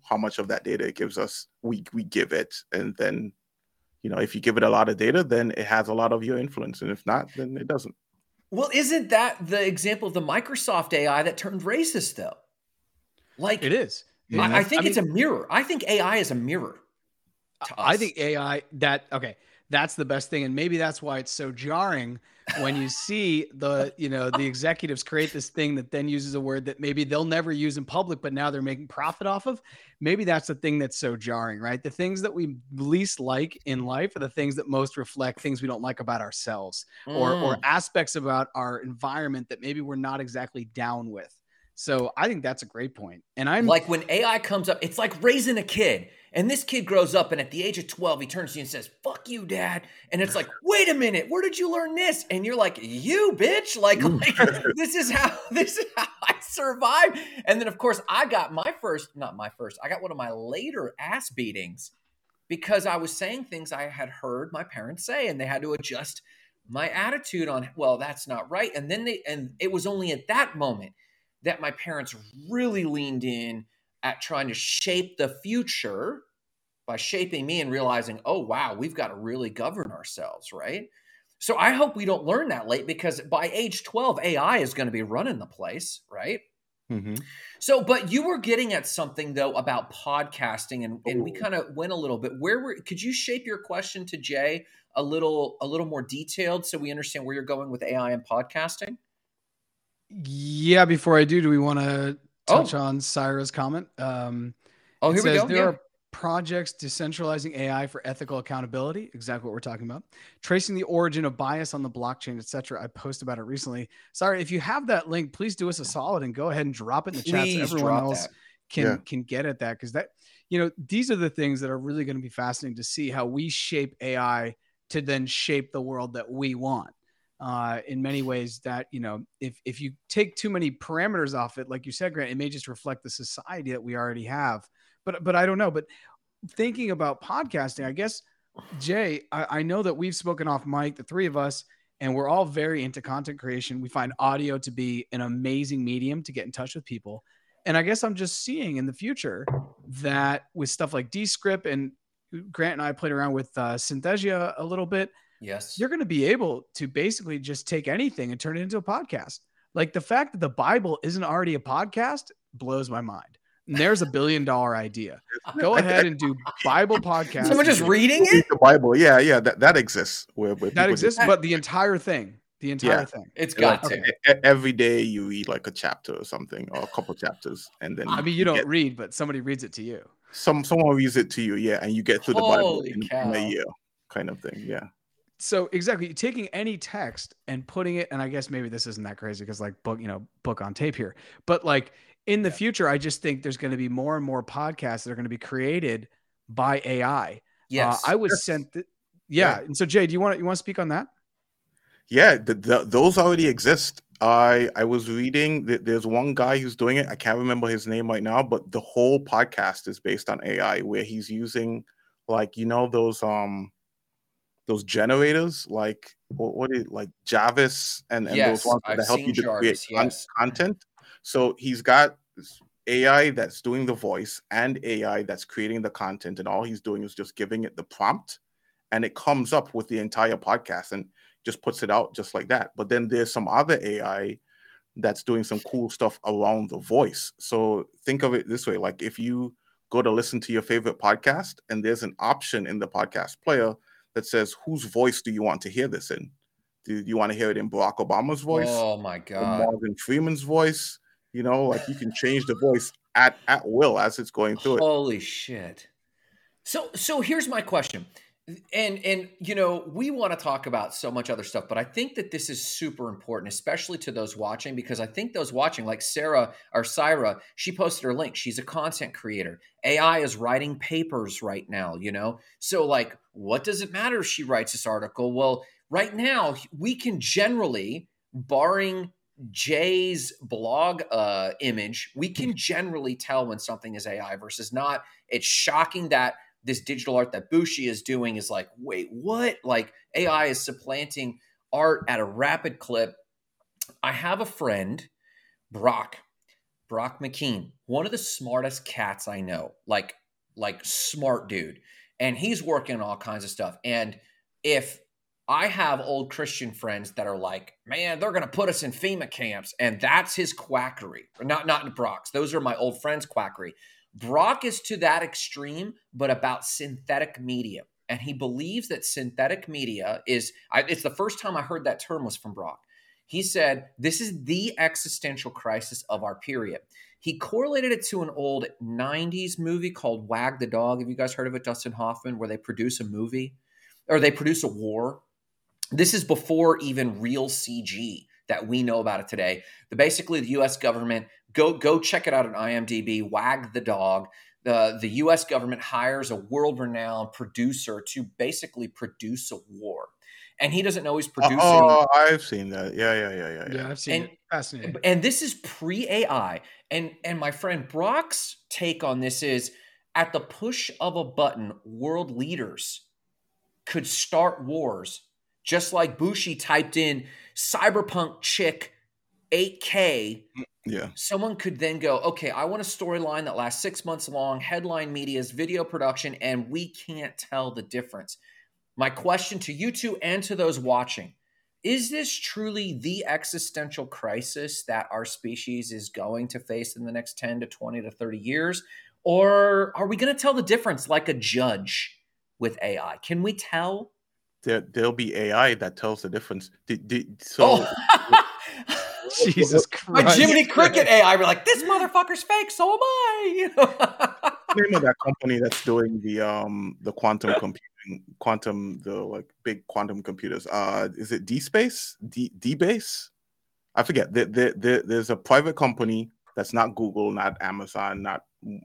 how much of that data it gives us. We we give it, and then you know if you give it a lot of data, then it has a lot of your influence, and if not, then it doesn't. Well, isn't that the example of the Microsoft AI that turned racist, though? Like, It is. Mhm. I, I think I it's a mirror. I think AI is a mirror. to I us. think AI that okay, that's the best thing, and maybe that's why it's so jarring when you see the you know the executives create this thing that then uses a word that maybe they'll never use in public, but now they're making profit off of. Maybe that's the thing that's so jarring, right? The things that we least like in life are the things that most reflect things we don't like about ourselves or or Mm. aspects about our environment that maybe we're not exactly down with. So I think that's a great point. And I'm like when AI comes up, it's like raising a kid. And this kid grows up, and at the age of 12, he turns to you and says, Fuck you, dad. And it's like, Wait a minute, where did you learn this? And you're like, You, bitch. Like, like <laughs> this is how <laughs> this is how I survive. And then, of course, I got my first, not my first, I got one of my later ass beatings because I was saying things I had heard my parents say, and they had to adjust my attitude on, well, that's not right. And then they, and it was only at that moment that my parents really leaned in at trying to shape the future by shaping me and realizing, oh, wow, we've got to really govern ourselves, right? So I hope we don't learn that late because by age 12, AI is going to be running the place, right? Mm-hmm. So, but you were getting at something though about podcasting, and, and we kind of went a little bit. Where were? Could you shape your question to Jay a little, a little more detailed, so we understand where you're going with AI and podcasting? Yeah. Before I do, do we want to touch oh. on Syra's comment? Um, oh, here we go. There yeah. are projects decentralizing AI for ethical accountability, exactly what we're talking about. Tracing the origin of bias on the blockchain, etc. I posted about it recently. Sorry, if you have that link, please do us a solid and go ahead and drop it in the chat so everyone else that. can yeah. can get at that because that you know these are the things that are really going to be fascinating to see how we shape AI to then shape the world that we want. Uh, in many ways, that you know, if if you take too many parameters off it, like you said, Grant, it may just reflect the society that we already have but but I don't know. But thinking about podcasting, I guess Jay, I, I know that we've spoken off mic, the three of us, and we're all very into content creation. We find audio to be an amazing medium to get in touch with people. And I guess I'm just seeing in the future that with stuff like Descript and Grant and I played around with uh, Synthesia a little bit. Yes. You're going to be able to basically just take anything and turn it into a podcast. Like the fact that the Bible isn't already a podcast blows my mind And there's a billion dollar idea. <laughs> Go ahead and do Bible podcast. Someone just reading it? The Bible. Yeah, yeah, that, that exists. Where, where that exists, but the entire thing. The entire yeah. thing. It's got like, to. Every day you read like a chapter or something, or a couple chapters, and then I mean you don't get, read, but somebody reads it to you. Some someone reads it to you, yeah, and you get through the Bible in, in a year, kind of thing, yeah so exactly taking any text and putting it and i guess maybe this isn't that crazy because like book you know book on tape here but like in the yeah. future, I just think there's going to be more and more podcasts that are going to be created by AI. Uh, yes, uh, I was yes. sent. Th- yeah. yeah. and so Jay, do you want you want to speak on that? Yeah, the, the, those already exist. I I was reading that there's one guy who's doing it. I can't remember his name right now, but the whole podcast is based on AI, where he's using like you know those um those generators like what, what is like Jarvis and, and yes, those ones that help you to Jarvis, create yes. content. So he's got AI that's doing the voice and AI that's creating the content, and all he's doing is just giving it the prompt, and it comes up with the entire podcast and just puts it out just like that. But then there's some other AI that's doing some cool stuff around the voice. So think of it this way: like if you go to listen to your favorite podcast, and there's an option in the podcast player that says, "Whose voice do you want to hear this in?" Do you want to hear it in Barack Obama's voice? Oh my God! Morgan Freeman's voice? You know, like you can change the voice at at will as it's going through it. Holy shit! So so here's my question. And and you know we want to talk about so much other stuff, but I think that this is super important, especially to those watching, because I think those watching, like Sarah or Syra, she posted her link. She's a content creator. AI is writing papers right now, you know. So like, what does it matter if she writes this article? Well, right now we can generally, barring Jay's blog uh, image, we can generally tell when something is AI versus not. It's shocking that this digital art that Bushi is doing is like, wait, what? Like AI is supplanting art at a rapid clip. I have a friend, Brock, Brock McKean, one of the smartest cats I know, like like smart dude, and he's working on all kinds of stuff. And if I have old Christian friends that are like, man, they're going to put us in FEMA camps. And that's his quackery. Not, not in Brock's. Those are my old friends' quackery. Brock is to that extreme, but about synthetic media. And he believes that synthetic media is, I, it's the first time I heard that term was from Brock. He said, this is the existential crisis of our period. He correlated it to an old 90s movie called Wag the Dog. Have you guys heard of it, Dustin Hoffman, where they produce a movie or they produce a war? this is before even real CG that we know about it today. The basically the U.S. government go go check it out on IMDb. Wag the dog. The the U.S. government hires a world renowned producer to basically produce a war, and he doesn't know he's uh, producing. Oh, I've seen that. Yeah, yeah, yeah, yeah. Yeah, I've seen And- it. Fascinating. and this is pre AI. And and my friend Brock's take on this is at the push of a button, world leaders could start wars, just like Bushi typed in cyberpunk chick 8K. Yeah. Someone could then go, okay, I want a storyline that lasts six months long, headline media's video production, and we can't tell the difference. My question to you two and to those watching is this truly the existential crisis that our species is going to face in the next 10 to 20 to 30 years? Or are we going to tell the difference like a judge with AI? Can we tell? There, there'll be AI that tells the difference. Did, did, <laughs> so oh, <laughs> Jesus my Christ. Jiminy Cricket AI, we're like, this motherfucker's fake, so am I. <laughs> You know? the name of that company that's doing the um the quantum computing quantum the like big quantum computers uh is it d-space d d-base i forget there, there, there, there's a private company that's not google not amazon not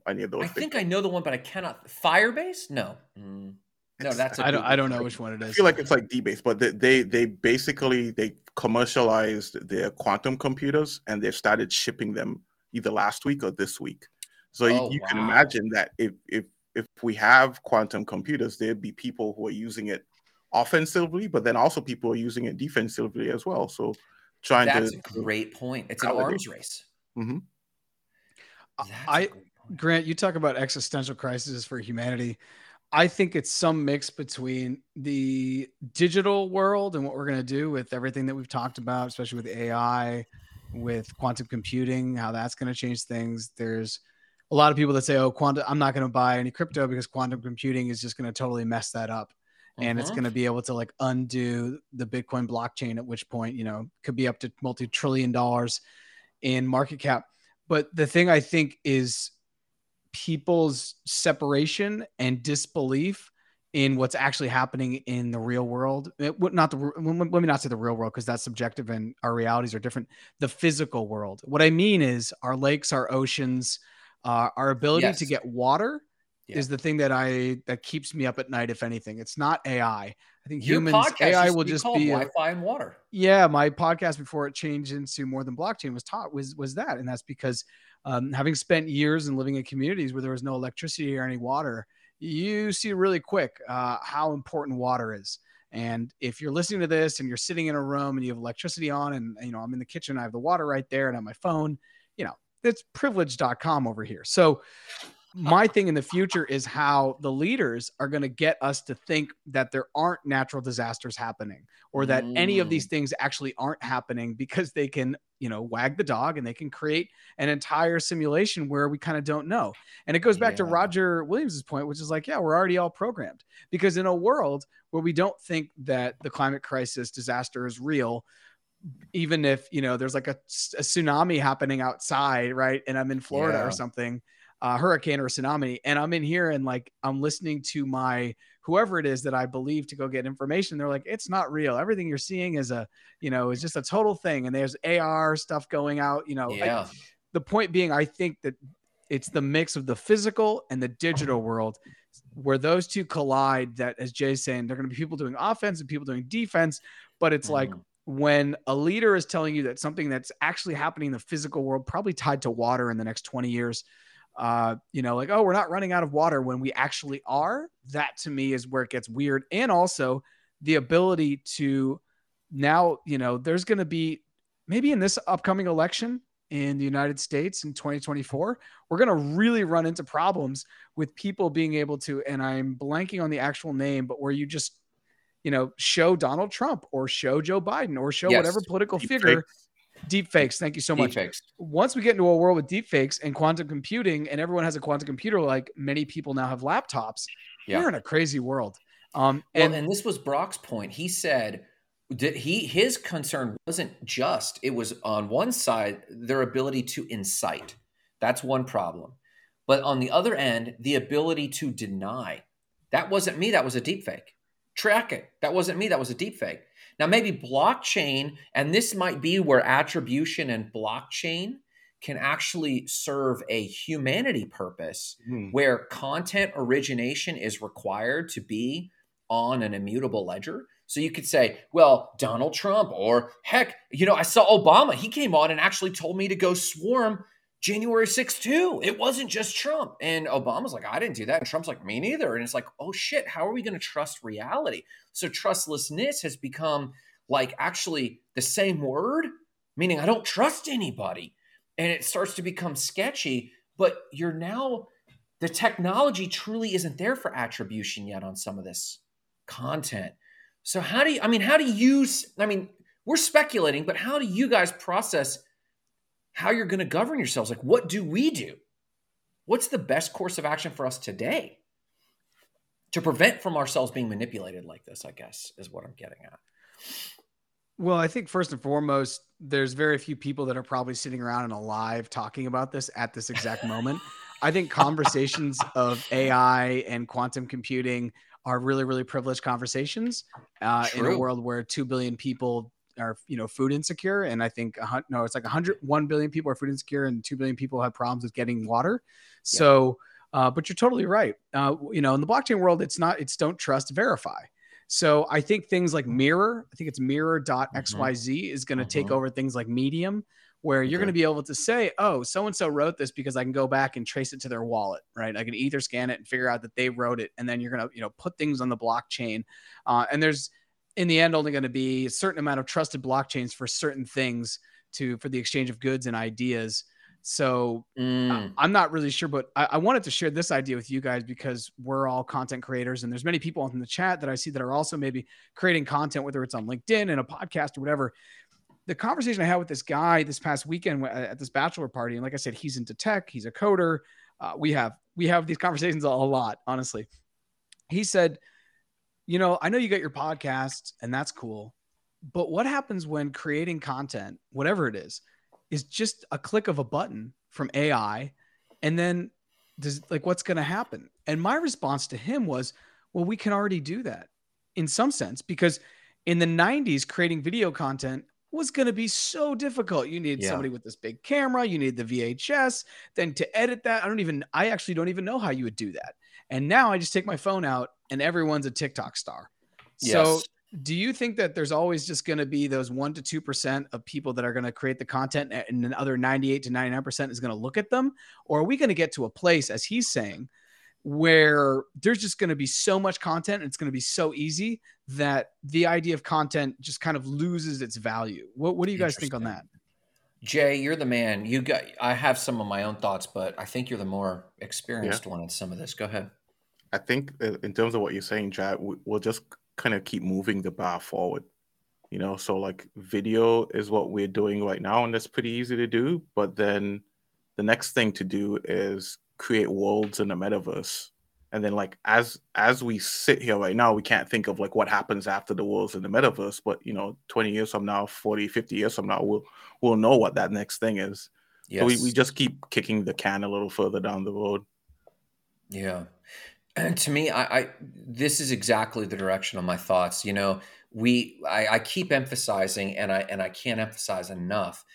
any of those I big think I know the one, but I cannot. Firebase? No. Mm. No, that's a I don't. I don't know which one it is. I feel like it's like D-base, but they, they they basically they commercialized their quantum computers and they've started shipping them either last week or this week. So you- Oh, you, can wow. imagine that if if if we have quantum computers, there'd be people who are using it offensively, but then also people are using it defensively as well. So trying to. That's to a great point. It's an arms race. Mhm. That's a I- Grant, you talk about existential crises for humanity. I think it's some mix between the digital world and what we're going to do with everything that we've talked about, especially with AI, with quantum computing, how that's going to change things. There's a lot of people that say, "Oh, quantum, I'm not going to buy any crypto because quantum computing is just going to totally mess that up." and it's Mhm. going to be able to like undo the bitcoin blockchain at which point you know could be up to multi-trillion dollars in market cap but the thing i think is people's separation and disbelief in what's actually happening in the real world. It, not the let me not say the real world because that's subjective and our realities are different the physical world what i mean is our lakes our oceans uh, our ability to get water Yeah. is the thing that I that keeps me up at night. If anything, it's not AI. I think Your humans AI will be just be Wi-Fi and water. yeah. My podcast before it changed into more than blockchain was taught was was that, and that's because um, having spent years and living in communities where there was no electricity or any water, you see really quick uh, how important water is. And if you're listening to this and you're sitting in a room and you have electricity on, and you know I'm in the kitchen, I have the water right there, and on my phone, you know it's privilege.com over here. So my thing in the future is how the leaders are going to get us to think that there aren't natural disasters happening or that any of these mm. things actually aren't happening because they can you know wag the dog and they can create an entire simulation where we kind of don't know. And it goes back to roger williams's point which is like yeah we're already all programmed. Because in a world where we don't think that the climate crisis disaster is real even if you know there's like a, a tsunami happening outside right and i'm in florida Yeah. or something uh, hurricane or tsunami and i'm in here and like i'm listening to my whoever it is that i believe to go get information they're like it's not real everything you're seeing is a you know is just a total thing and there's ar stuff going out you know I- the point being i think that it's the mix of the physical and the digital world where those two collide that as jay's saying they're going to be people doing offense and people doing defense but it's like Mhm. when a leader is telling you that something that's actually happening in the physical world probably tied to water in the next 20 years uh you know like oh we're not running out of water when we actually are that to me is where it gets weird and also the ability to now you know there's going to be maybe in this upcoming election in the United States in 2024 we're going to really run into problems with people being able to and I'm blanking on the actual name but where you just you know show Donald Trump or show Joe Biden or show Yes. whatever political Deep figure. Deep fakes thank you so much Deepfakes. once we get into a world with deepfakes and quantum computing and everyone has a quantum computer like many people now have laptops Yeah. we're in a crazy world um Well, and and, this was Brock's point. He said that he his concern wasn't just it was on one side their ability to incite. That's one problem. But on the other end, the ability to deny. That wasn't me, that was a deep fake. Track it. That wasn't me, that was a deep fake. Now, maybe blockchain, and this might be where attribution and blockchain can actually serve a humanity purpose Hmm. where content origination is required to be on an immutable ledger. So you could say, well, Donald Trump, or heck, you know, I saw Obama. He came on and actually told me to go swarm January 6th too. It wasn't just Trump. And Obama's like, I didn't do that. And Trump's like, me neither. And it's like, oh shit, how are we going to trust reality? So trustlessness has become like actually the same word, meaning I don't trust anybody. And it starts to become sketchy, but you're now, the technology truly isn't there for attribution yet on some of this content. So how do you, I mean, how do you, I mean, we're speculating, but how do you guys process how you're going to govern yourselves? Like, what do we do? What's the best course of action for us today to prevent from ourselves being manipulated like this? I guess is what I'm getting at. Well, I think first and foremost, there's very few people that are probably sitting around and alive talking about this at this exact moment. I think <laughs> conversations of AI and quantum computing are really, really privileged conversations uh, in a world where two billion people are, you know, food insecure, and I think no, it's like 101 billion people are food insecure, and two billion people have problems with getting water. So, uh, but you're totally right. Uh, you know, in the blockchain world, it's not. It's don't trust, verify. So I think things like Mirror, I think it's Mirror.xyz is going to take Mhm. over things like Medium, where you're Okay. going to be able to say, oh, so and so wrote this because I can go back and trace it to their wallet, right? I can either scan it and figure out that they wrote it, and then you're going to, you know, put things on the blockchain. Uh, and there's, in the end, only going to be a certain amount of trusted blockchains for certain things to for the exchange of goods and ideas. So Mm, I'm not really sure, but I, I wanted to share this idea with you guys because we're all content creators, and there's many people in the chat that I see that are also maybe creating content, whether it's on LinkedIn and a podcast or whatever. The conversation I had with this guy this past weekend at this bachelor party, and like I said, he's into tech, he's a coder. Uh, we have we have these conversations a lot, honestly. He said, "You know, I know you got your podcast, and that's cool, but what happens when creating content, whatever it is?" is just a click of a button from AI. And then does like what's going to happen? And my response to him was, well, we can already do that in some sense because in the 90s, creating video content was going to be so difficult. You need Yeah. somebody with this big camera, you need the VHS, then to edit that, I don't even, I actually don't even know how you would do that. And now I just take my phone out and everyone's a TikTok star. So do you think that there's always just going to be those 1 to 2% of people that are going to create the content and the other 98 to 99% is going to look at them or are we going to get to a place as he's saying where there's just going to be so much content and it's going to be so easy that the idea of content just kind of loses its value what, what do you guys think on that Jay, you're the man. You got. I have some of my own thoughts, but I think you're the more experienced one in some of this. Go ahead. I think uh, in terms of what you're saying, Jack, we- we'll just kind of keep moving the bar forward. You know, so like video is what we're doing right now, and that's pretty easy to do. But then the next thing to do is create worlds in the metaverse. And then like as as we sit here right now, we can't think of like what happens after the worlds in the metaverse. But you know, 20 years from now, 40, 50 years from now, we'll we'll know what that next thing is. Yes. So we, we just keep kicking the can a little further down the road. Yeah. And <clears throat> to me, I, I this is exactly the direction of my thoughts. You know, we I, I keep emphasizing and I and I can't emphasize enough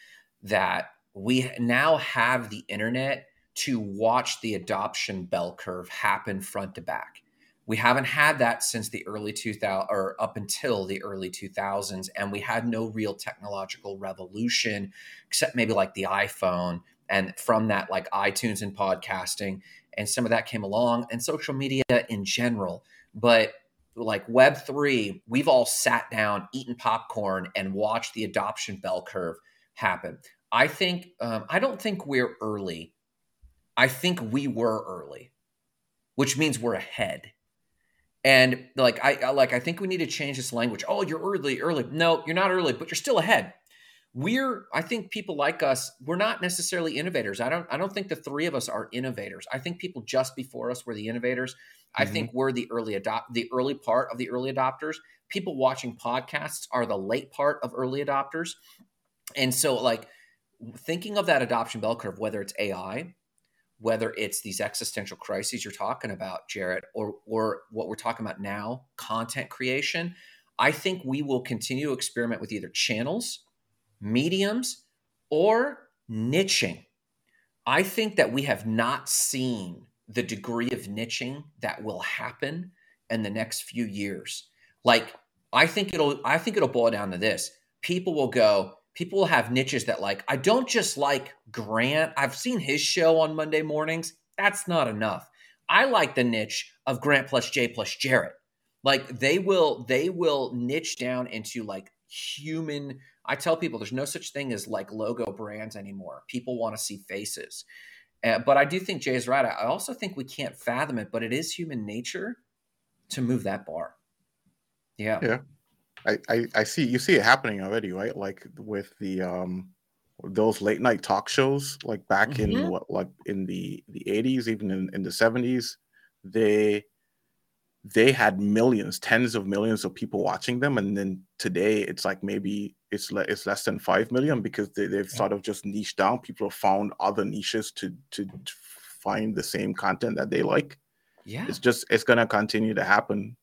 that we now have the internet to watch the adoption bell curve happen front to back. We haven't had that since the early 2000 or up until the early 2000s and we had no real technological revolution except maybe like the iPhone and from that like iTunes and podcasting and some of that came along and social media in general but like web 3 we've all sat down eaten popcorn and watched the adoption bell curve happen i think um, i don't think we're early i think we were early which means we're ahead and like I I- like I think we need to change this language. Oh, you're early, early. No, you're not early, but you're still ahead. We're I think people like us, we're not necessarily innovators. I don't I don't think the three of us are innovators. I think people just before us were the innovators. I Mhm. think we're the early adopt the early part of the early adopters. People watching podcasts are the late part of early adopters. And so like thinking of that adoption bell curve whether it's AI, whether it's these existential crises you're talking about, Jarrett, or or what we're talking about now, content creation. I think we will continue to experiment with either channels, mediums, or niching. I think that we have not seen the degree of niching that will happen in the next few years. Like I think it'll I think it'll boil down to this. People will go, people will have niches that like, I don't just like Grant. I've seen his show on Monday mornings. That's not enough. I like the niche of Grant plus Jay plus Jarrett. Like they will they will niche down into like human I tell people there's no such thing as like logo brands anymore. People want to see faces. Uh, but I do think Jay is right. I also think we can't fathom it, but it is human nature to move that bar. Yeah. Yeah. I, I, I see you see it happening already, right? Like with the um those late night talk shows, like back mm-hmm. in what like in the the 80s, even in, in the 70s, they they had millions, tens of millions of people watching them, and then today it's like maybe it's le- it's less than five million because they, they've yeah. sort of just niched down. People have found other niches to, to to find the same content that they like. Yeah, it's just it's gonna continue to happen.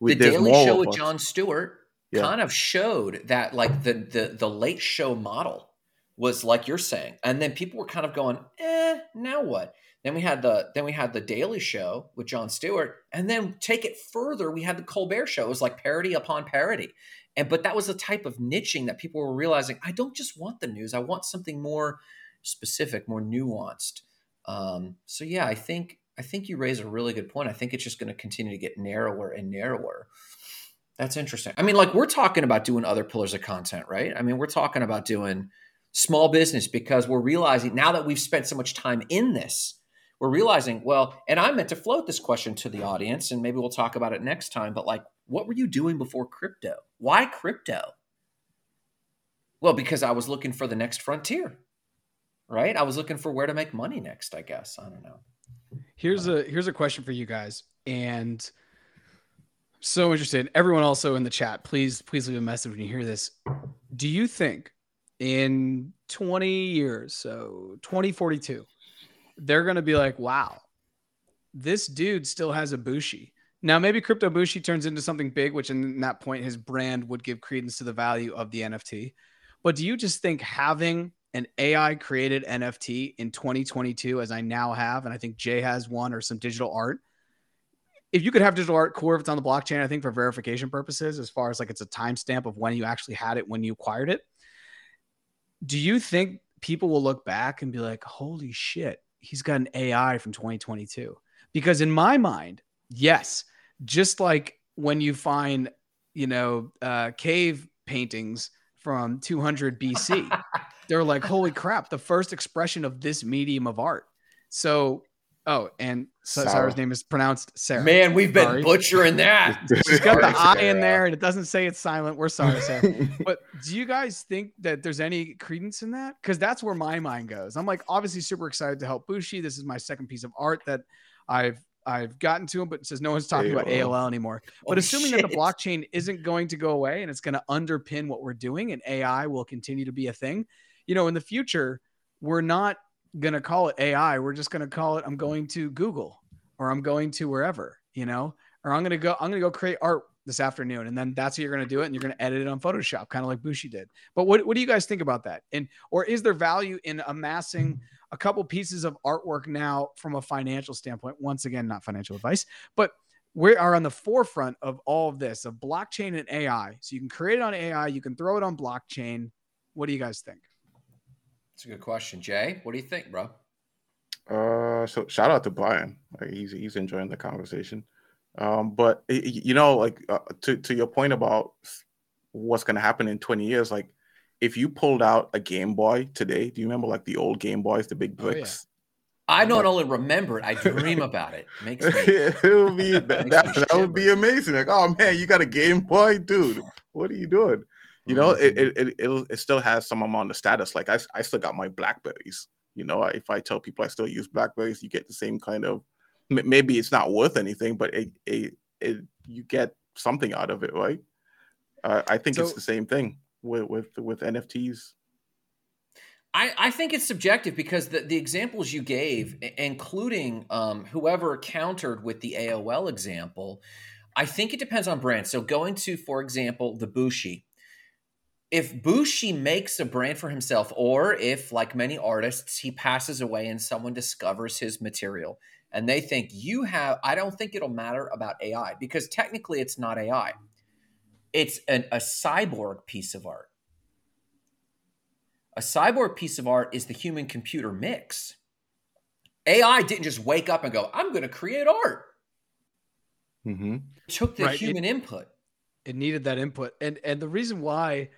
We, the Daily Show with Jon Stewart yeah. kind of showed that like the the the late show model was like you're saying, and then people were kind of going, eh, now what? Then we had the then we had the Daily Show with Jon Stewart, and then take it further, we had the Colbert Show. It was like parody upon parody, and but that was the type of niching that people were realizing. I don't just want the news; I want something more specific, more nuanced. Um, so yeah, I think I think you raise a really good point. I think it's just going to continue to get narrower and narrower. That's interesting. I mean, like we're talking about doing other pillars of content, right? I mean, we're talking about doing small business because we're realizing now that we've spent so much time in this we're realizing, well, and I meant to float this question to the audience, and maybe we'll talk about it next time, but like, what were you doing before crypto? Why crypto? Well, because I was looking for the next frontier, right? I was looking for where to make money next, I guess. I don't know. Here's a here's a question for you guys. And so interested. Everyone also in the chat, please, please leave a message when you hear this. Do you think in 20 years, so 2042, they're going to be like, wow, this dude still has a Bushi. Now, maybe Crypto Bushi turns into something big, which in that point, his brand would give credence to the value of the NFT. But do you just think having an AI created NFT in 2022, as I now have, and I think Jay has one or some digital art, if you could have digital art core if it's on the blockchain, I think for verification purposes, as far as like it's a timestamp of when you actually had it when you acquired it, do you think people will look back and be like, holy shit, he's got an AI from 2022. Because in my mind, yes, just like when you find, you know, uh, cave paintings from 200 BC, <laughs> they're like, holy crap, the first expression of this medium of art. So Oh, and so Sarah's name is pronounced Sarah. Man, we've been sorry. butchering that. <laughs> She's got the <laughs> I in there, and it doesn't say it's silent. We're sorry, Sarah. <laughs> but do you guys think that there's any credence in that? Because that's where my mind goes. I'm like, obviously, super excited to help Bushi. This is my second piece of art that I've I've gotten to him, but it says no one's talking about AOL anymore. But oh, assuming shit. that the blockchain isn't going to go away and it's going to underpin what we're doing, and AI will continue to be a thing, you know, in the future, we're not going to call it AI. We're just going to call it, I'm going to Google or I'm going to wherever, you know, or I'm going to go, I'm going to go create art this afternoon. And then that's how you're going to do it. And you're going to edit it on Photoshop, kind of like Bushi did. But what, what do you guys think about that? And, or is there value in amassing a couple pieces of artwork now from a financial standpoint? Once again, not financial advice, but we are on the forefront of all of this of blockchain and AI. So you can create it on AI, you can throw it on blockchain. What do you guys think? It's a good question, Jay. What do you think, bro? Uh, so shout out to Brian. Like he's he's enjoying the conversation. Um, but you know, like uh, to to your point about what's going to happen in 20 years, like if you pulled out a Game Boy today, do you remember like the old Game Boys, the big bricks? Oh, yeah. I not only remember it, I dream about it. <laughs> Makes me, it would be <laughs> that, that, that would be amazing. Like, oh man, you got a Game Boy, dude. What are you doing? You know, it, it it, it still has some amount of status. Like I, I still got my Blackberries. You know, if I tell people I still use Blackberries, you get the same kind of. Maybe it's not worth anything, but it, it, it you get something out of it, right? Uh, I think so, it's the same thing with with with NFTs. I, I think it's subjective because the, the examples you gave, including um, whoever countered with the AOL example, I think it depends on brand. So going to, for example, the Bushi. If Bushi makes a brand for himself, or if, like many artists, he passes away and someone discovers his material and they think you have, I don't think it'll matter about AI because technically it's not AI. It's an, a cyborg piece of art. A cyborg piece of art is the human computer mix. AI didn't just wake up and go, I'm going to create art. Mm-hmm. It took the Right, human input. it needed that input and and the reason why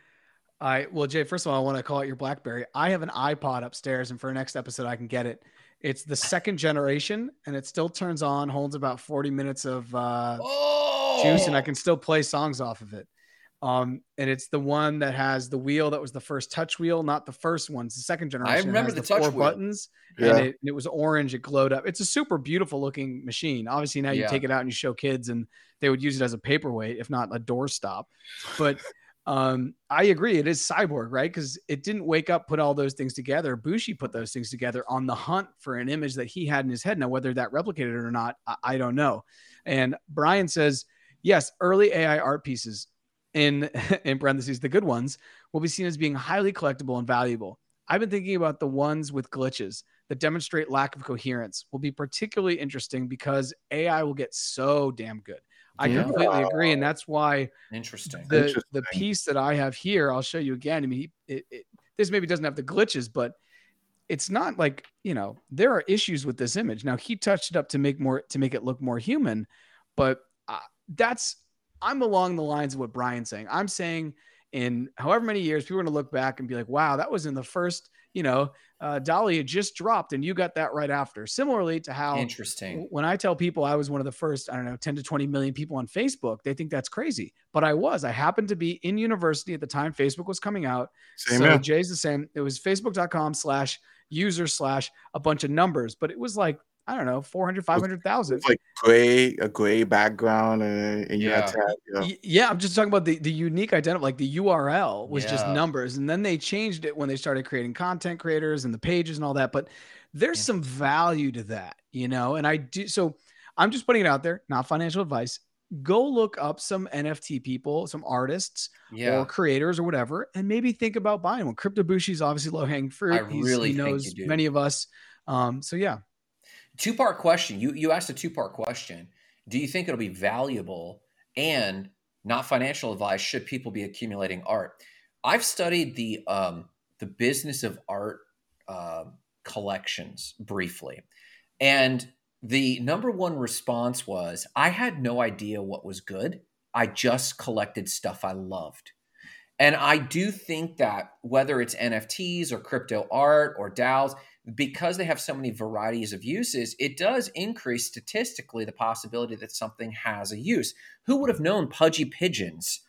i well jay first of all i want to call it your blackberry i have an ipod upstairs and for our next episode i can get it. It's the second generation and it still turns on holds about 40 minutes of uh Oh, juice and i can still play songs off of it. Um and it's the one that has the wheel that was the first touch wheel not the first one. It's the second generation. It remember has the touch four wheel. buttons Yeah. and it, and it was orange. It glowed up. It's a super beautiful looking machine. Obviously now you Yeah. take it out and you show kids and they would use it as a paperweight if not a doorstop. But um i agree it is cyborg right? Because it didn't wake up put all those things together. Bushi put those things together on the hunt for an image that he had in his head. Now whether that replicated it or not i, I don't know. And brian says yes early ai art pieces in <laughs> in parentheses the good ones will be seen as being highly collectible and valuable. I've been thinking about the ones with glitches that demonstrate lack of coherence will be particularly interesting because ai will get so damn good i Yeah. completely agree and that's why Interesting. the the piece that I have here, I'll show you again. I mean, he, it, it, this maybe doesn't have the glitches, but it's not like you know there are issues with this image. Now he touched it up to make more to make it look more human, but uh, that's I'm along the lines of what Brian's saying. I'm saying in however many years people are going to look back and be like, wow, that was in the first, you know, uh, DALL-E had just dropped and you got that right after. Similarly to how Interesting. when I tell people I was one of the first, I don't know, 10 to 20 million people on Facebook, they think that's crazy. But I was. I happened to be in university at the time Facebook was coming out. Same so here. Jay's the same. It was facebook.com slash user slash a bunch of numbers, but it was like, I don't know, 400, 500,000. It's like gray, a gray background, and, and you had to have, you know, Yeah, I'm just talking about the, the unique identity, like the URL was just numbers. And then they changed it when they started creating content creators and the pages and all that. But there's Yeah. some value to that, you know? And I do. So I'm just putting it out there, not financial advice. Go look up some NFT people, some artists Yeah. or creators or whatever, and maybe think about buying one. Crypto Bushi's obviously low hanging fruit. I really he think knows you do. many of us. Um, so yeah, Two part question. You you asked a two part question. Do you think it'll be valuable and not financial advice? Should people be accumulating art? I've studied the um, the business of art um collections briefly, and the number one response was I had no idea what was good. I just collected stuff I loved. And I do think that whether it's NFTs or crypto art or DAOs, because they have so many varieties of uses, it does increase statistically the possibility that something has a use. Who would have known pudgy pigeons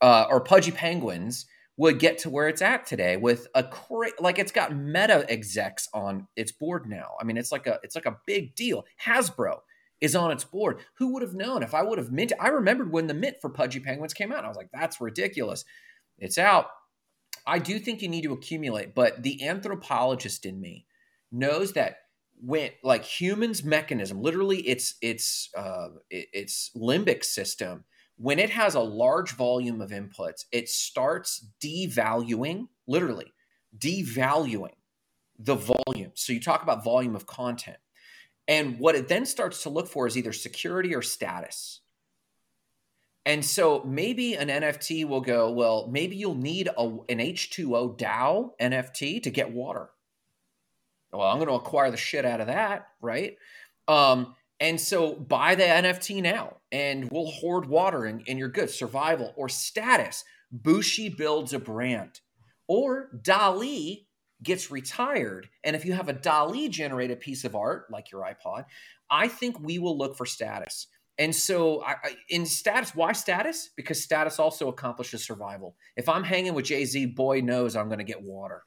uh, or pudgy penguins would get to where it's at today with a cra- like it's got meta execs on its board now. I mean, it's like a it's like a big deal. Hasbro is on its board. Who would have known if I would have minted? I remembered when the mint for pudgy penguins came out. I was like, that's ridiculous. It's out. I do think you need to accumulate, but the anthropologist in me knows that when like humans mechanism literally it's it's uh its limbic system when it has a large volume of inputs it starts devaluing literally devaluing the volume. So you talk about volume of content. And what it then starts to look for is either security or status and so maybe an NFT will go, well, maybe you'll need a, an H2O DAO NFT to get water. Well, I'm going to acquire the shit out of that, right? Um, and so buy the NFT now and we'll hoard water and, and you're good. Survival or status. Bushi builds a brand. Or DALL-E gets retired. And if you have a DALL-E generated piece of art, like your iPod, I think we will look for status. And so, I, I, in status, why status? Because status also accomplishes survival. If I'm hanging with Jay Z, boy knows I'm going to get water,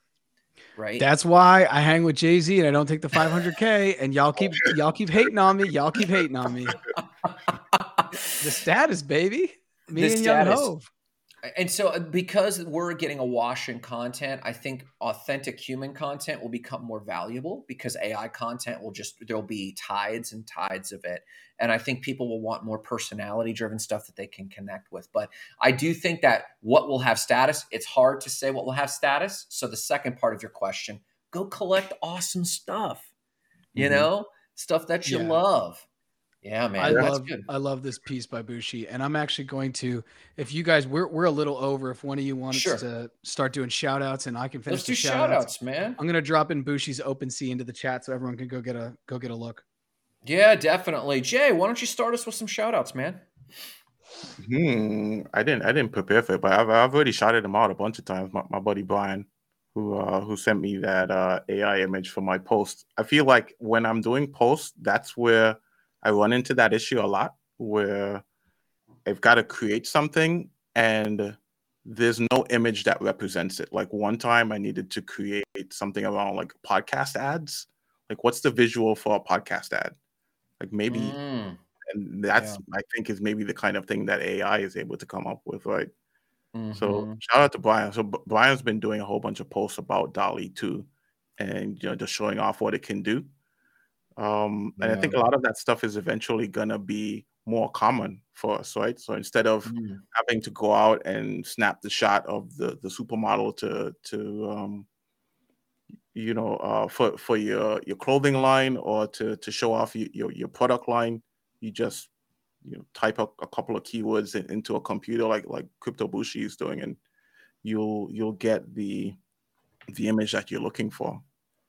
right? That's why I hang with Jay Z and I don't take the 500k. <laughs> And y'all keep y'all keep hating on me. Y'all keep hating on me. <laughs> The status, baby. Me The and Young status. Hove. And so uh, because we're getting a wash in content i think authentic human content will become more valuable because ai content will just there'll be tides and tides of it. And i think people will want more personality driven stuff that they can connect with. But i do think that what will have status it's hard to say what will have status. So the second part of your question go collect awesome stuff you mm-hmm. know? Stuff that you yeah. love yeah, man. I love good. I love this piece by Bushi, and I'm actually going to. If you guys, we're we're a little over. If one of you wants sure. to start doing shout outs, and I can finish Let's do shout outs, man. I'm gonna drop in Bushi's OpenSea into the chat so everyone can go get a go get a look. Yeah, definitely. Jay, why don't you start us with some shout outs, man? Hmm. I didn't I didn't prepare for it, but I've I've already shouted him out a bunch of times. My, my buddy Brian, who uh, who sent me that uh, AI image for my post. I feel like when I'm doing posts, that's where I run into that issue a lot where I've got to create something and there's no image that represents it. Like one time I needed to create something around like podcast ads. Like what's the visual for a podcast ad? Like maybe mm. and that's yeah. I think is maybe the kind of thing that AI is able to come up with, right? Mm-hmm. So shout out to Brian. So Brian's been doing a whole bunch of posts about DALL-E 2 and you know just showing off what it can do. Um, and I think a lot of that stuff is eventually gonna be more common for us, right? So instead of mm. having to go out and snap the shot of the the supermodel to to um, you know uh, for for your your clothing line or to to show off your your, product line, you just you know type a, a couple of keywords in, into a computer like like Crypto Bushi is doing, and you'll you'll get the the image that you're looking for.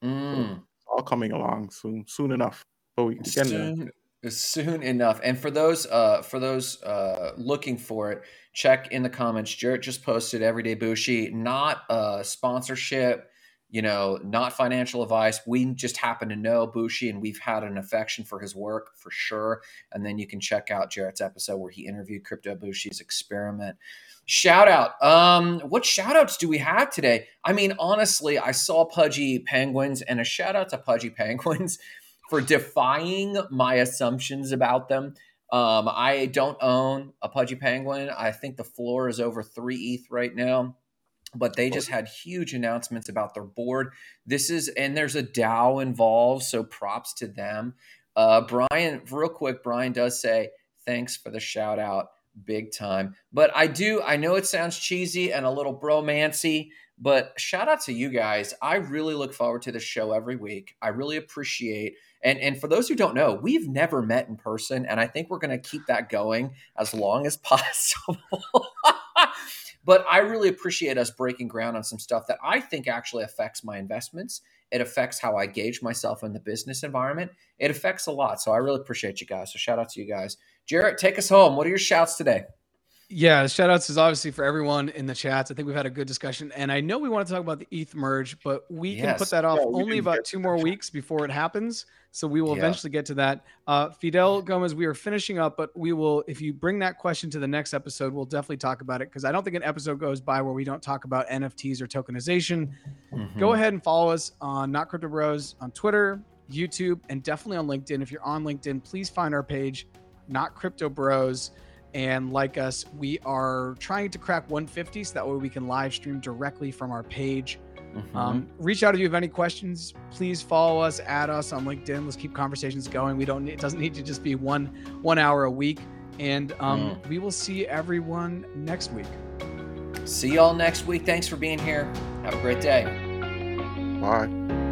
Mm. So, all coming along soon, soon enough. But we can soon, soon enough. And for those, uh, for those uh, looking for it, check in the comments. Jarrett just posted Everyday Bushi, not a sponsorship, you know, not financial advice. We just happen to know Bushi, and we've had an affection for his work for sure. And then you can check out Jarrett's episode where he interviewed Crypto Bushi's experiment. Shout out. Um, what shout outs do we have today? I mean, honestly, I saw Pudgy Penguins and a shout out to Pudgy Penguins <laughs> for defying my assumptions about them. Um, I don't own a Pudgy Penguin. I think the floor is over three ETH right now, but they just had huge announcements about their board. This is, and there's a DAO involved, so props to them. Uh, Brian, real quick, Brian does say, thanks for the shout out big time. But I do, I know it sounds cheesy and a little bromancy, but shout out to you guys. I really look forward to the show every week. I really appreciate and and for those who don't know, we've never met in person and I think we're going to keep that going as long as <laughs> possible. But I really appreciate us breaking ground on some stuff that I think actually affects my investments. It affects how I gauge myself in the business environment. It affects a lot. So I really appreciate you guys. So shout out to you guys. Jarrett, take us home. What are your shouts today? Yeah, shout outs is obviously for everyone in the chats. I think we've had a good discussion. And I know we want to talk about the ETH merge, but we yes. can put that off yeah, only about two more weeks before it happens. So we will yeah. eventually get to that. Uh, Fidel Gomez, we are finishing up, but we will, if you bring that question to the next episode, we'll definitely talk about it because I don't think an episode goes by where we don't talk about NFTs or tokenization. Mm-hmm. Go ahead and follow us on Not Crypto Bros on Twitter, YouTube, and definitely on LinkedIn. If you're on LinkedIn, please find our page not crypto bros. And like us, we are trying to crack 150 so that way we can live stream directly from our page. Mm-hmm. Um, reach out if you have any questions. Please follow us, add us on LinkedIn. Let's keep conversations going. We don't. It doesn't need to just be one one hour a week. And um, mm. we will see everyone next week. See y'all next week. Thanks for being here. Have a great day. Bye.